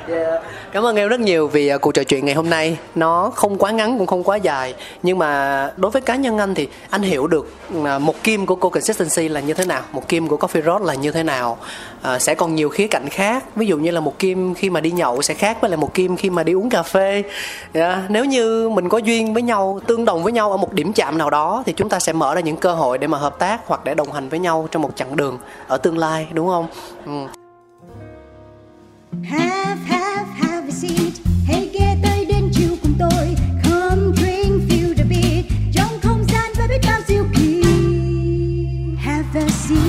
Yeah. Cảm ơn em rất nhiều vì à, cuộc trò chuyện ngày hôm nay nó không quá ngắn cũng không quá dài nhưng mà đối với cá nhân anh thì anh hiểu được à, một kim của cô consistency là như thế nào, một kim của coffee road là như thế nào. à, sẽ còn nhiều khía cạnh khác, ví dụ như là một kim khi mà đi nhậu sẽ khác với lại một kim khi mà đi uống cà phê. Yeah. Nếu như mình có duyên với nhau, tương đồng với nhau ở một điểm chạm nào đó thì chúng ta sẽ mở ra những cơ hội để mà hợp tác hoặc để đồng hành với nhau trong một chặng đường ở tương lai đúng không? Ừ. Have, have, have a seat. Hãy ghé tới đến chiều cùng tôi. Come drink, feel the beat. Trong không gian và biết bao diệu kỳ. Have a seat.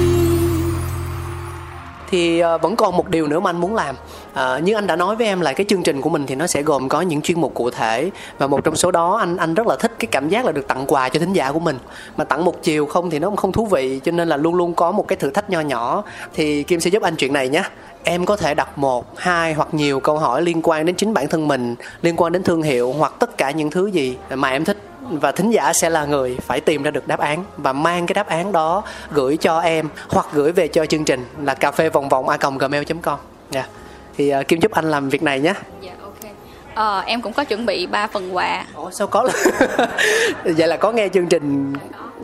thì ờ, vẫn còn một điều nữa mà anh muốn làm à, như anh đã nói với em là cái chương trình của mình thì nó sẽ gồm có những chuyên mục cụ thể và một trong số đó anh anh rất là thích cái cảm giác là được tặng quà cho thính giả của mình. Mà tặng một chiều không thì nó cũng không thú vị cho nên là luôn luôn có một cái thử thách nho nhỏ. Thì kim sẽ giúp anh chuyện này nhé. Em có thể đặt một hai hoặc nhiều câu hỏi liên quan đến chính bản thân mình liên quan đến thương hiệu hoặc tất cả những thứ gì mà em thích. Và thính giả sẽ là người phải tìm ra được đáp án và mang cái đáp án đó gửi cho em hoặc gửi về cho chương trình là cà phê vòng vòng a gmail com. Yeah thì uh, kim giúp anh làm việc này nhé. Dạ ok. Ờ, em cũng có chuẩn bị 3 phần quà. Ủa sao có vậy là có nghe chương trình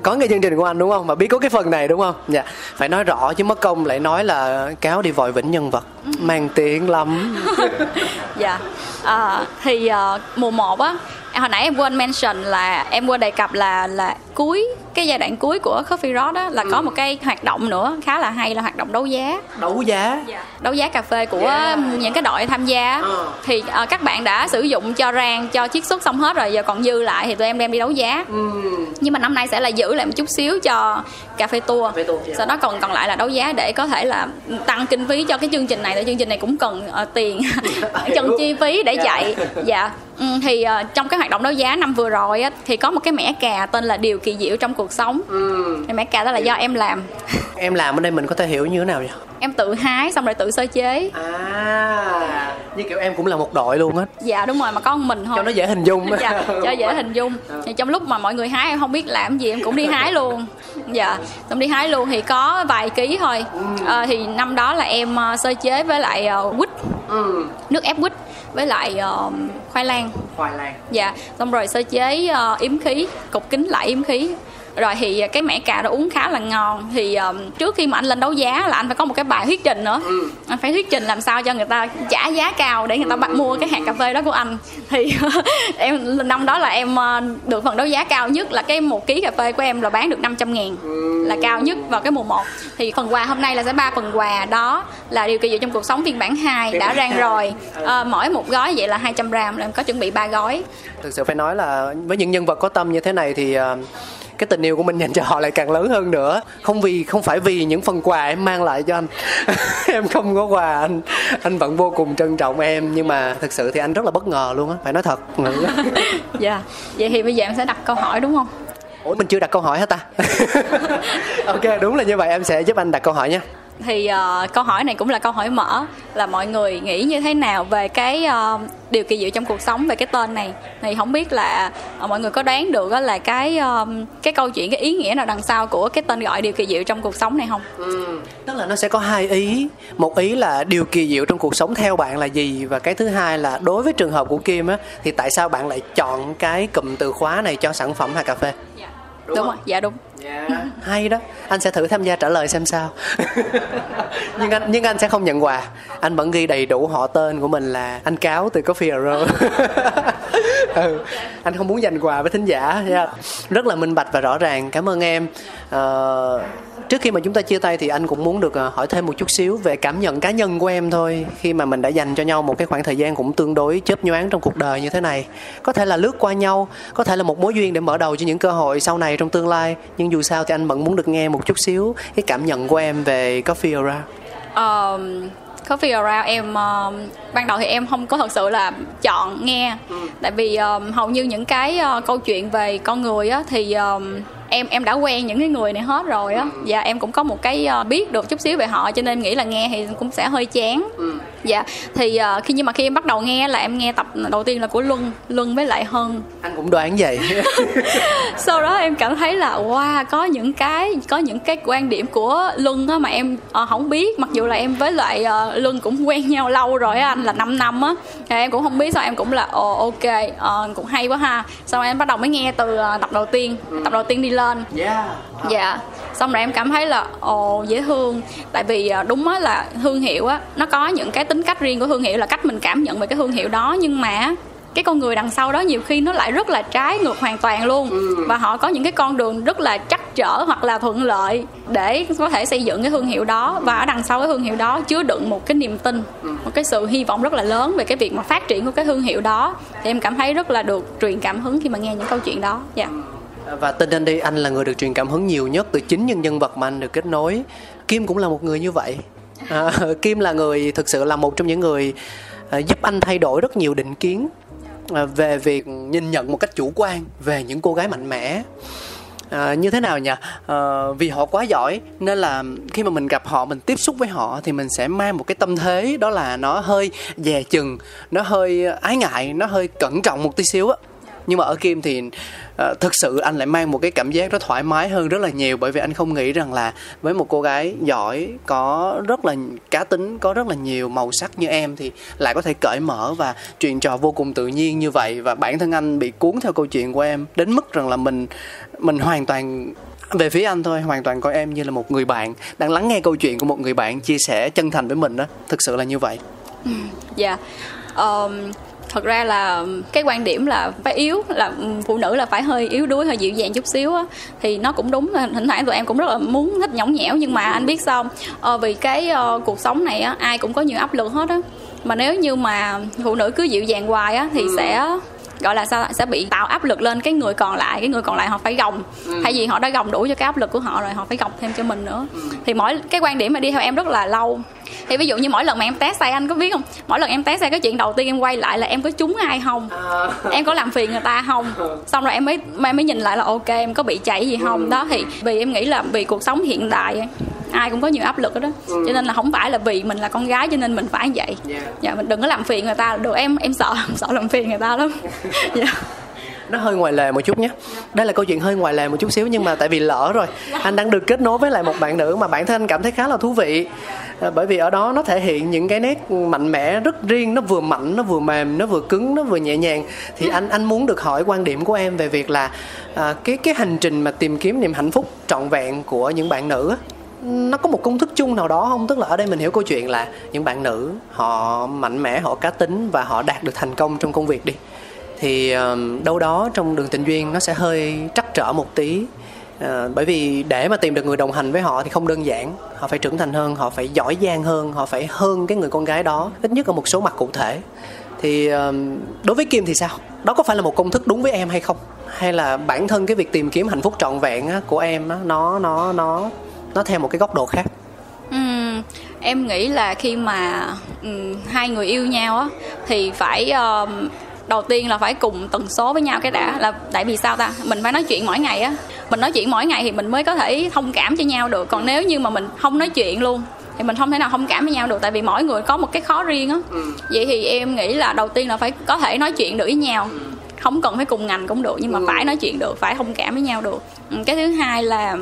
có nghe chương trình của anh đúng không? Mà biết có cái phần này đúng không? Dạ phải nói rõ chứ mất công lại nói là cáo đi vội vĩnh nhân vật. Mang tiếng lắm. Dạ Ờ, thì ờ, mùa 1 á hồi nãy em quên mention là em quên đề cập là là cuối cái giai đoạn cuối của Coffee Road đó là có một cái hoạt động nữa khá là hay là hoạt động đấu giá. Đấu giá? Đấu giá cà phê của Yeah. những cái đội tham gia Ờ. thì ờ, các bạn đã sử dụng cho rang cho chiết xuất xong hết rồi giờ còn dư lại thì tụi em đem đi đấu giá. Nhưng mà năm nay sẽ là giữ lại một chút xíu cho cà phê tour. Cà phê tour, yeah. sau đó còn còn lại là đấu giá để có thể là tăng kinh phí cho cái chương trình này tại chương trình này cũng cần ờ, tiền cần chi phí để Dạ. chạy. Dạ. Ừ, thì ờ, trong cái hoạt động đấu giá năm vừa rồi á, thì có một cái mẻ cà tên là điều kỳ diệu trong cuộc sống. Cái mẻ cà đó là do em làm. Em làm ở đây mình có thể hiểu như thế nào vậy em tự hái xong rồi tự sơ chế. À như kiểu em cũng là một đội luôn á. Dạ đúng rồi mà có mình thôi. Cho nó dễ hình dung. Dạ cho dễ hình dung. Thì trong lúc mà mọi người hái em không biết làm gì em cũng đi hái luôn. Dạ xong đi hái luôn thì có vài ký thôi. Ờ, thì năm đó là em ờ, sơ chế với lại ờ, quýt. Ừ. nước ép quýt với lại ờ, khoai lang. Khoai lang. Dạ xong rồi sơ chế ờ, yếm khí cục kính lại yếm khí rồi thì cái mẻ cà đó uống khá là ngon. Thì ờm, trước khi mà anh lên đấu giá là anh phải có một cái bài thuyết trình nữa. Anh phải thuyết trình làm sao cho người ta trả giá cao để người ta bắt mua cái hạt cà phê đó của anh. Thì em năm đó là em ờ, được phần đấu giá cao nhất là cái một ký cà phê của em là bán được 500 ngàn. Là cao nhất vào cái mùa 1 thì phần quà hôm nay là sẽ ba phần quà. Đó là điều kỳ diệu trong cuộc sống phiên bản 2 đã rang rồi. Ờ, mỗi một gói vậy là 200 gram là em có chuẩn bị ba gói. Thực sự phải nói là với những nhân vật có tâm như thế này thì ờ, cái tình yêu của mình dành cho họ lại càng lớn hơn nữa. Không vì không phải vì những phần quà em mang lại cho anh. Em không có quà anh anh vẫn vô cùng trân trọng em. Nhưng mà thực sự thì anh rất là bất ngờ luôn á phải nói thật. Dạ. Vậy thì bây giờ em sẽ đặt câu hỏi đúng không? Ủa mình chưa đặt câu hỏi hết ta? Ok đúng là như vậy. Em sẽ giúp anh đặt câu hỏi nha thì ờ, câu hỏi này cũng là câu hỏi mở là mọi người nghĩ như thế nào về cái ờ, điều kỳ diệu trong cuộc sống về cái tên này? Thì không biết là ờ, mọi người có đoán được á là cái ờ, cái câu chuyện cái ý nghĩa nào đằng sau của cái tên gọi điều kỳ diệu trong cuộc sống này không? Tức là nó sẽ có hai ý. Một ý là điều kỳ diệu trong cuộc sống theo bạn là gì? Và cái thứ hai là đối với trường hợp của kim á thì tại sao bạn lại chọn cái cụm từ khóa này cho sản phẩm hay cà phê? Đúng, đúng rồi. Dạ đúng Yeah. hay đó. Anh sẽ thử tham gia trả lời xem sao. Nhưng anh nhưng anh sẽ không nhận quà. Anh vẫn ghi đầy đủ họ tên của mình là anh cáo từ coffee arrow ừ. anh không muốn dành quà với thính giả. Yeah. rất là minh bạch và rõ ràng. Cảm ơn em. Uh, trước khi mà chúng ta chia tay thì anh cũng muốn được uh, hỏi thêm một chút xíu về cảm nhận cá nhân của em thôi. Khi mà mình đã dành cho nhau một cái khoảng thời gian cũng tương đối chớp nhoáng trong cuộc đời như thế này. Có thể là lướt qua nhau có thể là một mối duyên để mở đầu cho những cơ hội sau này trong tương lai. Nhưng dù sao thì anh vẫn muốn được nghe một chút xíu cái cảm nhận của em về coffee around um, Coffee Around em uh, ban đầu thì em không có thật sự là chọn nghe ừ. tại vì um, hầu như những cái uh, câu chuyện về con người á thì um, em em đã quen những cái người này hết rồi á ừ. và em cũng có một cái uh, biết được chút xíu về họ cho nên em nghĩ là nghe thì cũng sẽ hơi chán ừ. Dạ. Thì uh, khi nhưng mà khi em bắt đầu nghe là em nghe tập đầu tiên là của luân luân với lại hơn anh cũng đoán vậy. Sau đó em cảm thấy là wow có những cái có những cái quan điểm của luân á mà em uh, không biết. Mặc dù là em với lại uh, luân cũng quen nhau lâu rồi á anh là 5 năm á. Thì em cũng không biết sao em cũng là ồ ok uh, cũng hay quá ha. Sau em bắt đầu mới nghe từ uh, tập đầu tiên ừ. tập đầu tiên đi lên. Yeah. Dạ. Xong rồi em cảm thấy là ồ dễ thương. Tại vì à, đúng á là thương hiệu á nó có những cái tính cách riêng của thương hiệu là cách mình cảm nhận về cái thương hiệu đó. Nhưng mà cái con người đằng sau đó nhiều khi nó lại rất là trái ngược hoàn toàn luôn. Ừ. và họ có những cái con đường rất là chắc trở hoặc là thuận lợi để có thể xây dựng cái thương hiệu đó. Và ở đằng sau cái thương hiệu đó chứa đựng một cái niềm tin ừ. một cái sự hy vọng rất là lớn về cái việc mà phát triển của cái thương hiệu đó. Thì em cảm thấy rất là được truyền cảm hứng khi mà nghe những câu chuyện đó. Dạ. Yeah và tin anh đi anh là người được truyền cảm hứng nhiều nhất từ chính những nhân vật mà anh được kết nối. Kim cũng là một người như vậy. À, kim là người thực sự là một trong những người à, giúp anh thay đổi rất nhiều định kiến à, về việc nhìn nhận một cách chủ quan về những cô gái mạnh mẽ. À, như thế nào nhỉ? À, vì họ quá giỏi nên là khi mà mình gặp họ mình tiếp xúc với họ thì mình sẽ mang một cái tâm thế đó là nó hơi dè chừng nó hơi ái ngại nó hơi cẩn trọng một tí xíu á nhưng mà ở kim thì uh, thực sự anh lại mang một cái cảm giác nó thoải mái hơn rất là nhiều bởi vì anh không nghĩ rằng là với một cô gái giỏi có rất là cá tính có rất là nhiều màu sắc như em thì lại có thể cởi mở và chuyện trò vô cùng tự nhiên như vậy. Và bản thân anh bị cuốn theo câu chuyện của em đến mức rằng là mình mình hoàn toàn về phía anh thôi hoàn toàn coi em như là một người bạn. Đang lắng nghe câu chuyện của một người bạn chia sẻ chân thành với mình đó thực sự là như vậy. Ừ, dạ. Yeah. um, thật ra là cái quan điểm là phải yếu là phụ nữ là phải hơi yếu đuối hơi dịu dàng chút xíu á thì nó cũng đúng. Thỉnh thoảng tụi em cũng rất là muốn thích nhõng nhẽo nhưng mà anh biết sao ờ, vì cái uh, cuộc sống này á ai cũng có nhiều áp lực hết á. Mà nếu như mà phụ nữ cứ dịu dàng hoài á thì ừ. sẽ gọi là sao sẽ bị tạo áp lực lên cái người còn lại cái người còn lại họ phải gồng. Ừ. thay vì họ đã gồng đủ cho cái áp lực của họ rồi họ phải gồng thêm cho mình nữa. Ừ. thì mỗi cái quan điểm mà đi theo em rất là lâu. Thì ví dụ như mỗi lần mà em test sai anh có biết không? Mỗi lần em test sai cái chuyện đầu tiên em quay lại là em có trúng ai không? À. em có làm phiền người ta không? Xong rồi em mới em mới nhìn lại là ok em có bị chảy gì không? Ừ. đó thì vì em nghĩ là vì cuộc sống hiện đại ai cũng có nhiều áp lực đó, đó. Ừ. cho nên là không phải là vì mình là con gái cho nên mình phải vậy. Yeah. dạ mình đừng có làm phiền người ta. Được em em sợ sợ làm phiền người ta lắm. Dạ. Yeah nó hơi ngoài lề một chút nhé. Đây là câu chuyện hơi ngoài lề một chút xíu nhưng mà tại vì lỡ rồi. Anh đang được kết nối với lại một bạn nữ mà bản thân anh cảm thấy khá là thú vị. À, bởi vì ở đó nó thể hiện những cái nét mạnh mẽ rất riêng nó vừa mạnh nó vừa mềm nó vừa cứng nó vừa nhẹ nhàng. Thì anh anh muốn được hỏi quan điểm của em về việc là à, cái cái hành trình mà tìm kiếm niềm hạnh phúc trọn vẹn của những bạn nữ nó có một công thức chung nào đó không? Tức là ở đây mình hiểu câu chuyện là những bạn nữ họ mạnh mẽ họ cá tính và họ đạt được thành công trong công việc đi. Thì um, đâu đó trong đường tình duyên nó sẽ hơi trắc trở một tí. Uh, bởi vì để mà tìm được người đồng hành với họ thì không đơn giản. Họ phải trưởng thành hơn họ phải giỏi giang hơn họ phải hơn cái người con gái đó ít nhất ở một số mặt cụ thể. Thì um, đối với kim thì sao? Đó có phải là một công thức đúng với em hay không? Hay là bản thân cái việc tìm kiếm hạnh phúc trọn vẹn á, của em á, nó nó nó nó theo một cái góc độ khác. Uhm, em nghĩ là khi mà um, hai người yêu nhau á thì phải um, đầu tiên là phải cùng tần số với nhau cái đã là tại vì sao ta? Mình phải nói chuyện mỗi ngày á. Mình nói chuyện mỗi ngày thì mình mới có thể thông cảm cho nhau được. Còn nếu như mà mình không nói chuyện luôn thì mình không thể nào thông cảm với nhau được tại vì mỗi người có một cái khó riêng á. Ừ. vậy thì em nghĩ là đầu tiên là phải có thể nói chuyện được với nhau. Không cần phải cùng ngành cũng được nhưng mà ừ. phải nói chuyện được phải thông cảm với nhau được. Cái thứ hai là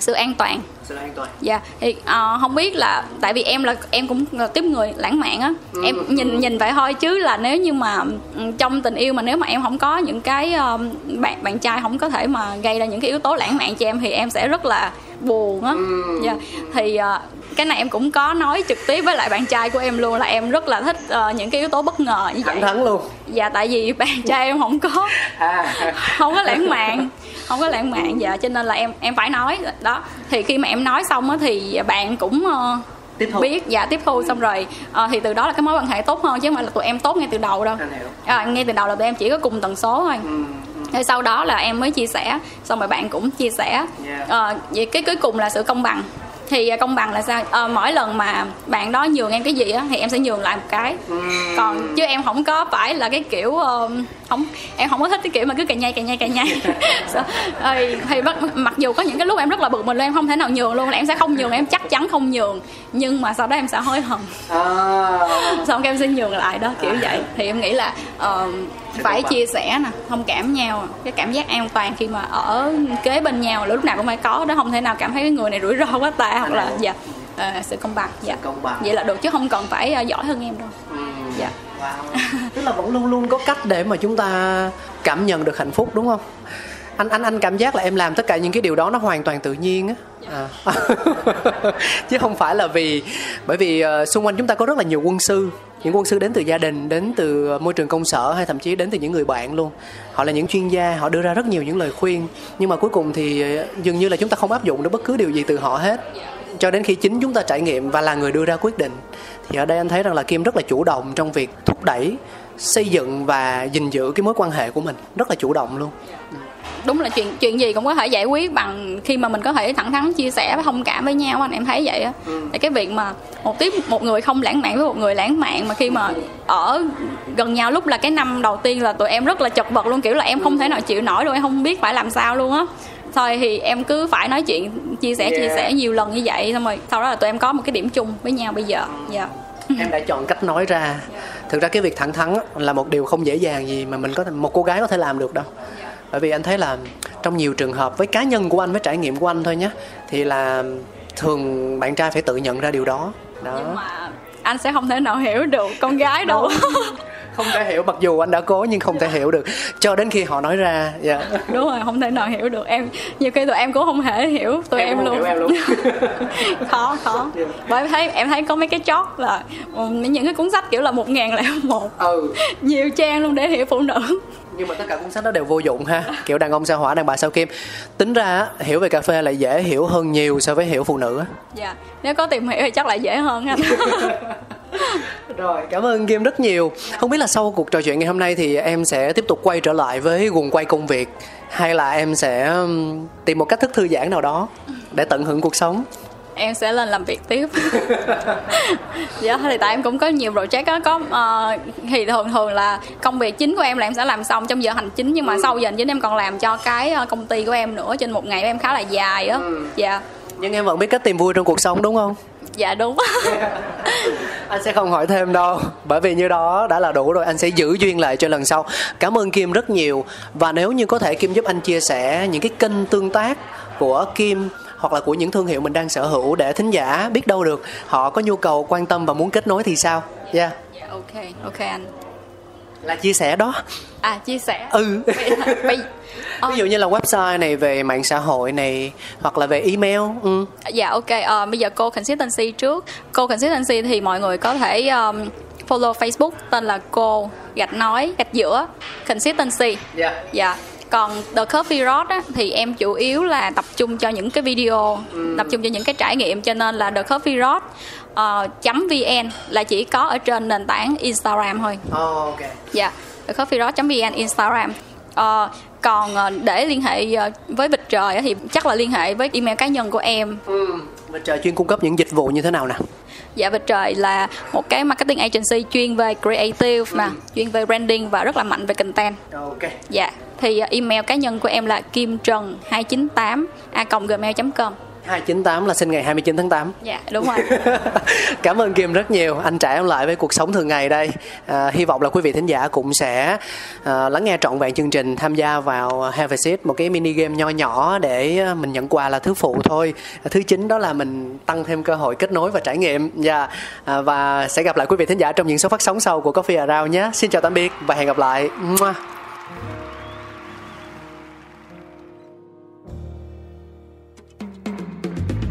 sự an toàn sự an toàn dạ thì ờ, không biết là tại vì em là em cũng là tiếp người lãng mạn á. Em nhìn nhìn vậy thôi chứ là nếu như mà ừ, trong tình yêu mà nếu mà em không có những cái ờ, bạn bạn trai không có thể mà gây ra những cái yếu tố lãng mạn cho em thì em sẽ rất là buồn á. Dạ thì ờ, cái này em cũng có nói trực tiếp với lại bạn trai của em luôn là em rất là thích ờ, những cái yếu tố bất ngờ như vậy. thẳng thắn luôn. Dạ tại vì bạn trai em không có à. không có lãng mạn không có lãng mạn dạ cho nên là em em phải nói đó. Thì khi mà em nói xong á thì bạn cũng ờ, tiếp thu. biết dạ tiếp thu xong rồi. Ờ, thì từ đó là cái mối quan hệ tốt hơn chứ không phải là tụi em tốt ngay từ đầu đâu. À, ngay từ đầu là tụi em chỉ có cùng tần số thôi. Ừ. rồi sau đó là em mới chia sẻ xong rồi bạn cũng chia sẻ. Yeah. Ờ, vậy cái cuối cùng là sự công bằng thì à, công bằng là sao? Ờ, mỗi lần mà bạn đó nhường em cái gì á thì em sẽ nhường lại một cái. Còn chứ em không có phải là cái kiểu ờ, không em không có thích cái kiểu mà cứ cày nhai cày nhai cày nhai Sao? Ờ, thì bắt, mặc dù có những cái lúc em rất là bực mình luôn em không thể nào nhường luôn là em sẽ không nhường em chắc chắn không nhường. Nhưng mà sau đó em sẽ hối hận. À. Xong em sẽ nhường lại đó kiểu vậy. Thì em nghĩ là ờ, phải chia sẻ nè thông cảm nhau cái cảm giác an toàn khi mà ở kế bên nhau là lúc nào cũng phải có đó không thể nào cảm thấy cái người này rủi ro quá ta hoặc là dạ ờ, sự công bằng dạ công bằng. vậy là được chứ không cần phải ờ, giỏi hơn em đâu dạ Wow. Tức là vẫn luôn luôn có cách để mà chúng ta cảm nhận được hạnh phúc đúng không? Anh anh anh cảm giác là em làm tất cả những cái điều đó nó hoàn toàn tự nhiên á. À. Chứ không phải là vì bởi vì ờ, xung quanh chúng ta có rất là nhiều quân sư những quân sư đến từ gia đình, đến từ ờ, môi trường công sở hay thậm chí đến từ những người bạn luôn. Họ là những chuyên gia, họ đưa ra rất nhiều những lời khuyên. Nhưng mà cuối cùng thì ờ, dường như là chúng ta không áp dụng được bất cứ điều gì từ họ hết. Cho đến khi chính chúng ta trải nghiệm và là người đưa ra quyết định, thì ở đây anh thấy rằng là kim rất là chủ động trong việc thúc đẩy xây dựng và gìn giữ cái mối quan hệ của mình. Rất là chủ động luôn đúng là chuyện chuyện gì cũng có thể giải quyết bằng khi mà mình có thể thẳng thắn chia sẻ và thông cảm với nhau anh em thấy vậy á. Thì cái việc mà một tiếp một người không lãng mạn với một người lãng mạn mà khi mà ở gần nhau lúc là cái năm đầu tiên là tụi em rất là chật vật luôn kiểu là em không thể nào chịu nổi luôn em không biết phải làm sao luôn á. Thôi thì em cứ phải nói chuyện chia sẻ chia Yeah. sẻ nhiều lần như vậy xong rồi sau đó là tụi em có một cái điểm chung với nhau bây giờ. Dạ. Em đã chọn cách nói ra. Thực ra cái việc thẳng thắn là một điều không dễ dàng gì mà mình có thể một cô gái có thể làm được đâu bởi vì anh thấy là trong nhiều trường hợp với cá nhân của anh với trải nghiệm của anh thôi nhé thì là thường bạn trai phải tự nhận ra điều đó. Đó. nhưng mà anh sẽ không thể nào hiểu được con gái đâu không thể hiểu mặc dù anh đã cố nhưng không thể hiểu được. Cho đến khi họ nói ra dạ. Đúng rồi không thể nào hiểu được. Em nhiều khi tụi em cũng không thể hiểu tụi Em em, luôn. hiểu em luôn. khó khó. Bởi thấy em thấy có mấy cái chót là những cái cuốn sách kiểu là một ngàn lẻ một. Ừ. Nhiều trang luôn để hiểu phụ nữ. Nhưng mà tất cả cuốn sách đó đều vô dụng ha. Kiểu đàn ông sao hỏa đàn bà sao kim. Tính ra á, hiểu về cà phê lại dễ hiểu hơn nhiều so với hiểu phụ nữ á. Dạ. Nếu có tìm hiểu thì chắc là dễ hơn anh Rồi, cảm ơn Kim rất nhiều. Không biết là sau cuộc trò chuyện ngày hôm nay thì em sẽ tiếp tục quay trở lại với guồng quay công việc hay là em sẽ tìm một cách thức thư giãn nào đó để tận hưởng cuộc sống. em sẽ lên làm việc tiếp dạ thì tại em cũng có nhiều project đó có ờ, thì thường thường là công việc chính của em là em sẽ làm xong trong giờ hành chính nhưng mà sau giờ hành chính em còn làm cho cái ờ, công ty của em nữa trên một ngày em khá là dài á dạ Nhưng em vẫn biết cách tìm vui trong cuộc sống đúng không? Dạ đúng. Anh sẽ không hỏi thêm đâu. Bởi vì như đó đã là đủ rồi. Anh sẽ giữ duyên lại cho lần sau. Cảm ơn Kim rất nhiều. Và nếu như có thể Kim giúp anh chia sẻ Những cái kênh tương tác của Kim hoặc là của những thương hiệu mình đang sở hữu để thính giả biết đâu được họ có nhu cầu quan tâm và muốn kết nối thì sao? Yeah. dạ ok. Ok anh Là chia sẻ đó. à chia sẻ Ừ. bây ờ, Ví dụ như là website này về mạng xã hội này hoặc là về email. Ừ. dạ ok ờ, bây giờ cô consistency trước cô consistency thì mọi người có thể um, follow facebook tên là cô gạch nói gạch giữa consistency Yeah. dạ còn The Coffee Rod á, thì em chủ yếu là tập trung cho những cái video tập trung cho những cái trải nghiệm cho nên là The Coffee Rod ờ, chấm vn là chỉ có ở trên nền tảng Instagram thôi Oh, ok. dạ The Coffee Rod vn Instagram Ờ, còn ờ, để liên hệ ờ, với vịt trời thì chắc là liên hệ với email cá nhân của em Ừ. Và trời chuyên cung cấp những dịch vụ như thế nào nè? Dạ Vịt Trời là một cái marketing agency chuyên về creative mà chuyên về branding và rất là mạnh về content. Ok. Dạ. Thì uh, email cá nhân của em là kim trần 298 a gmail.com. 298 là sinh ngày 29 tháng 8 dạ đúng rồi. Cảm ơn kim rất nhiều. Anh trả em lại với cuộc sống thường ngày đây. À, hy vọng là quý vị thính giả cũng sẽ à, lắng nghe trọn vẹn chương trình tham gia vào Have a Seat một cái mini game nho nhỏ để mình nhận quà là thứ phụ thôi. Thứ chính đó là mình tăng thêm cơ hội kết nối và trải nghiệm. Dạ yeah. à, và sẽ gặp lại quý vị thính giả trong những số phát sóng sau của Coffee Around nhé. Xin chào tạm biệt và hẹn gặp lại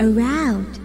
around.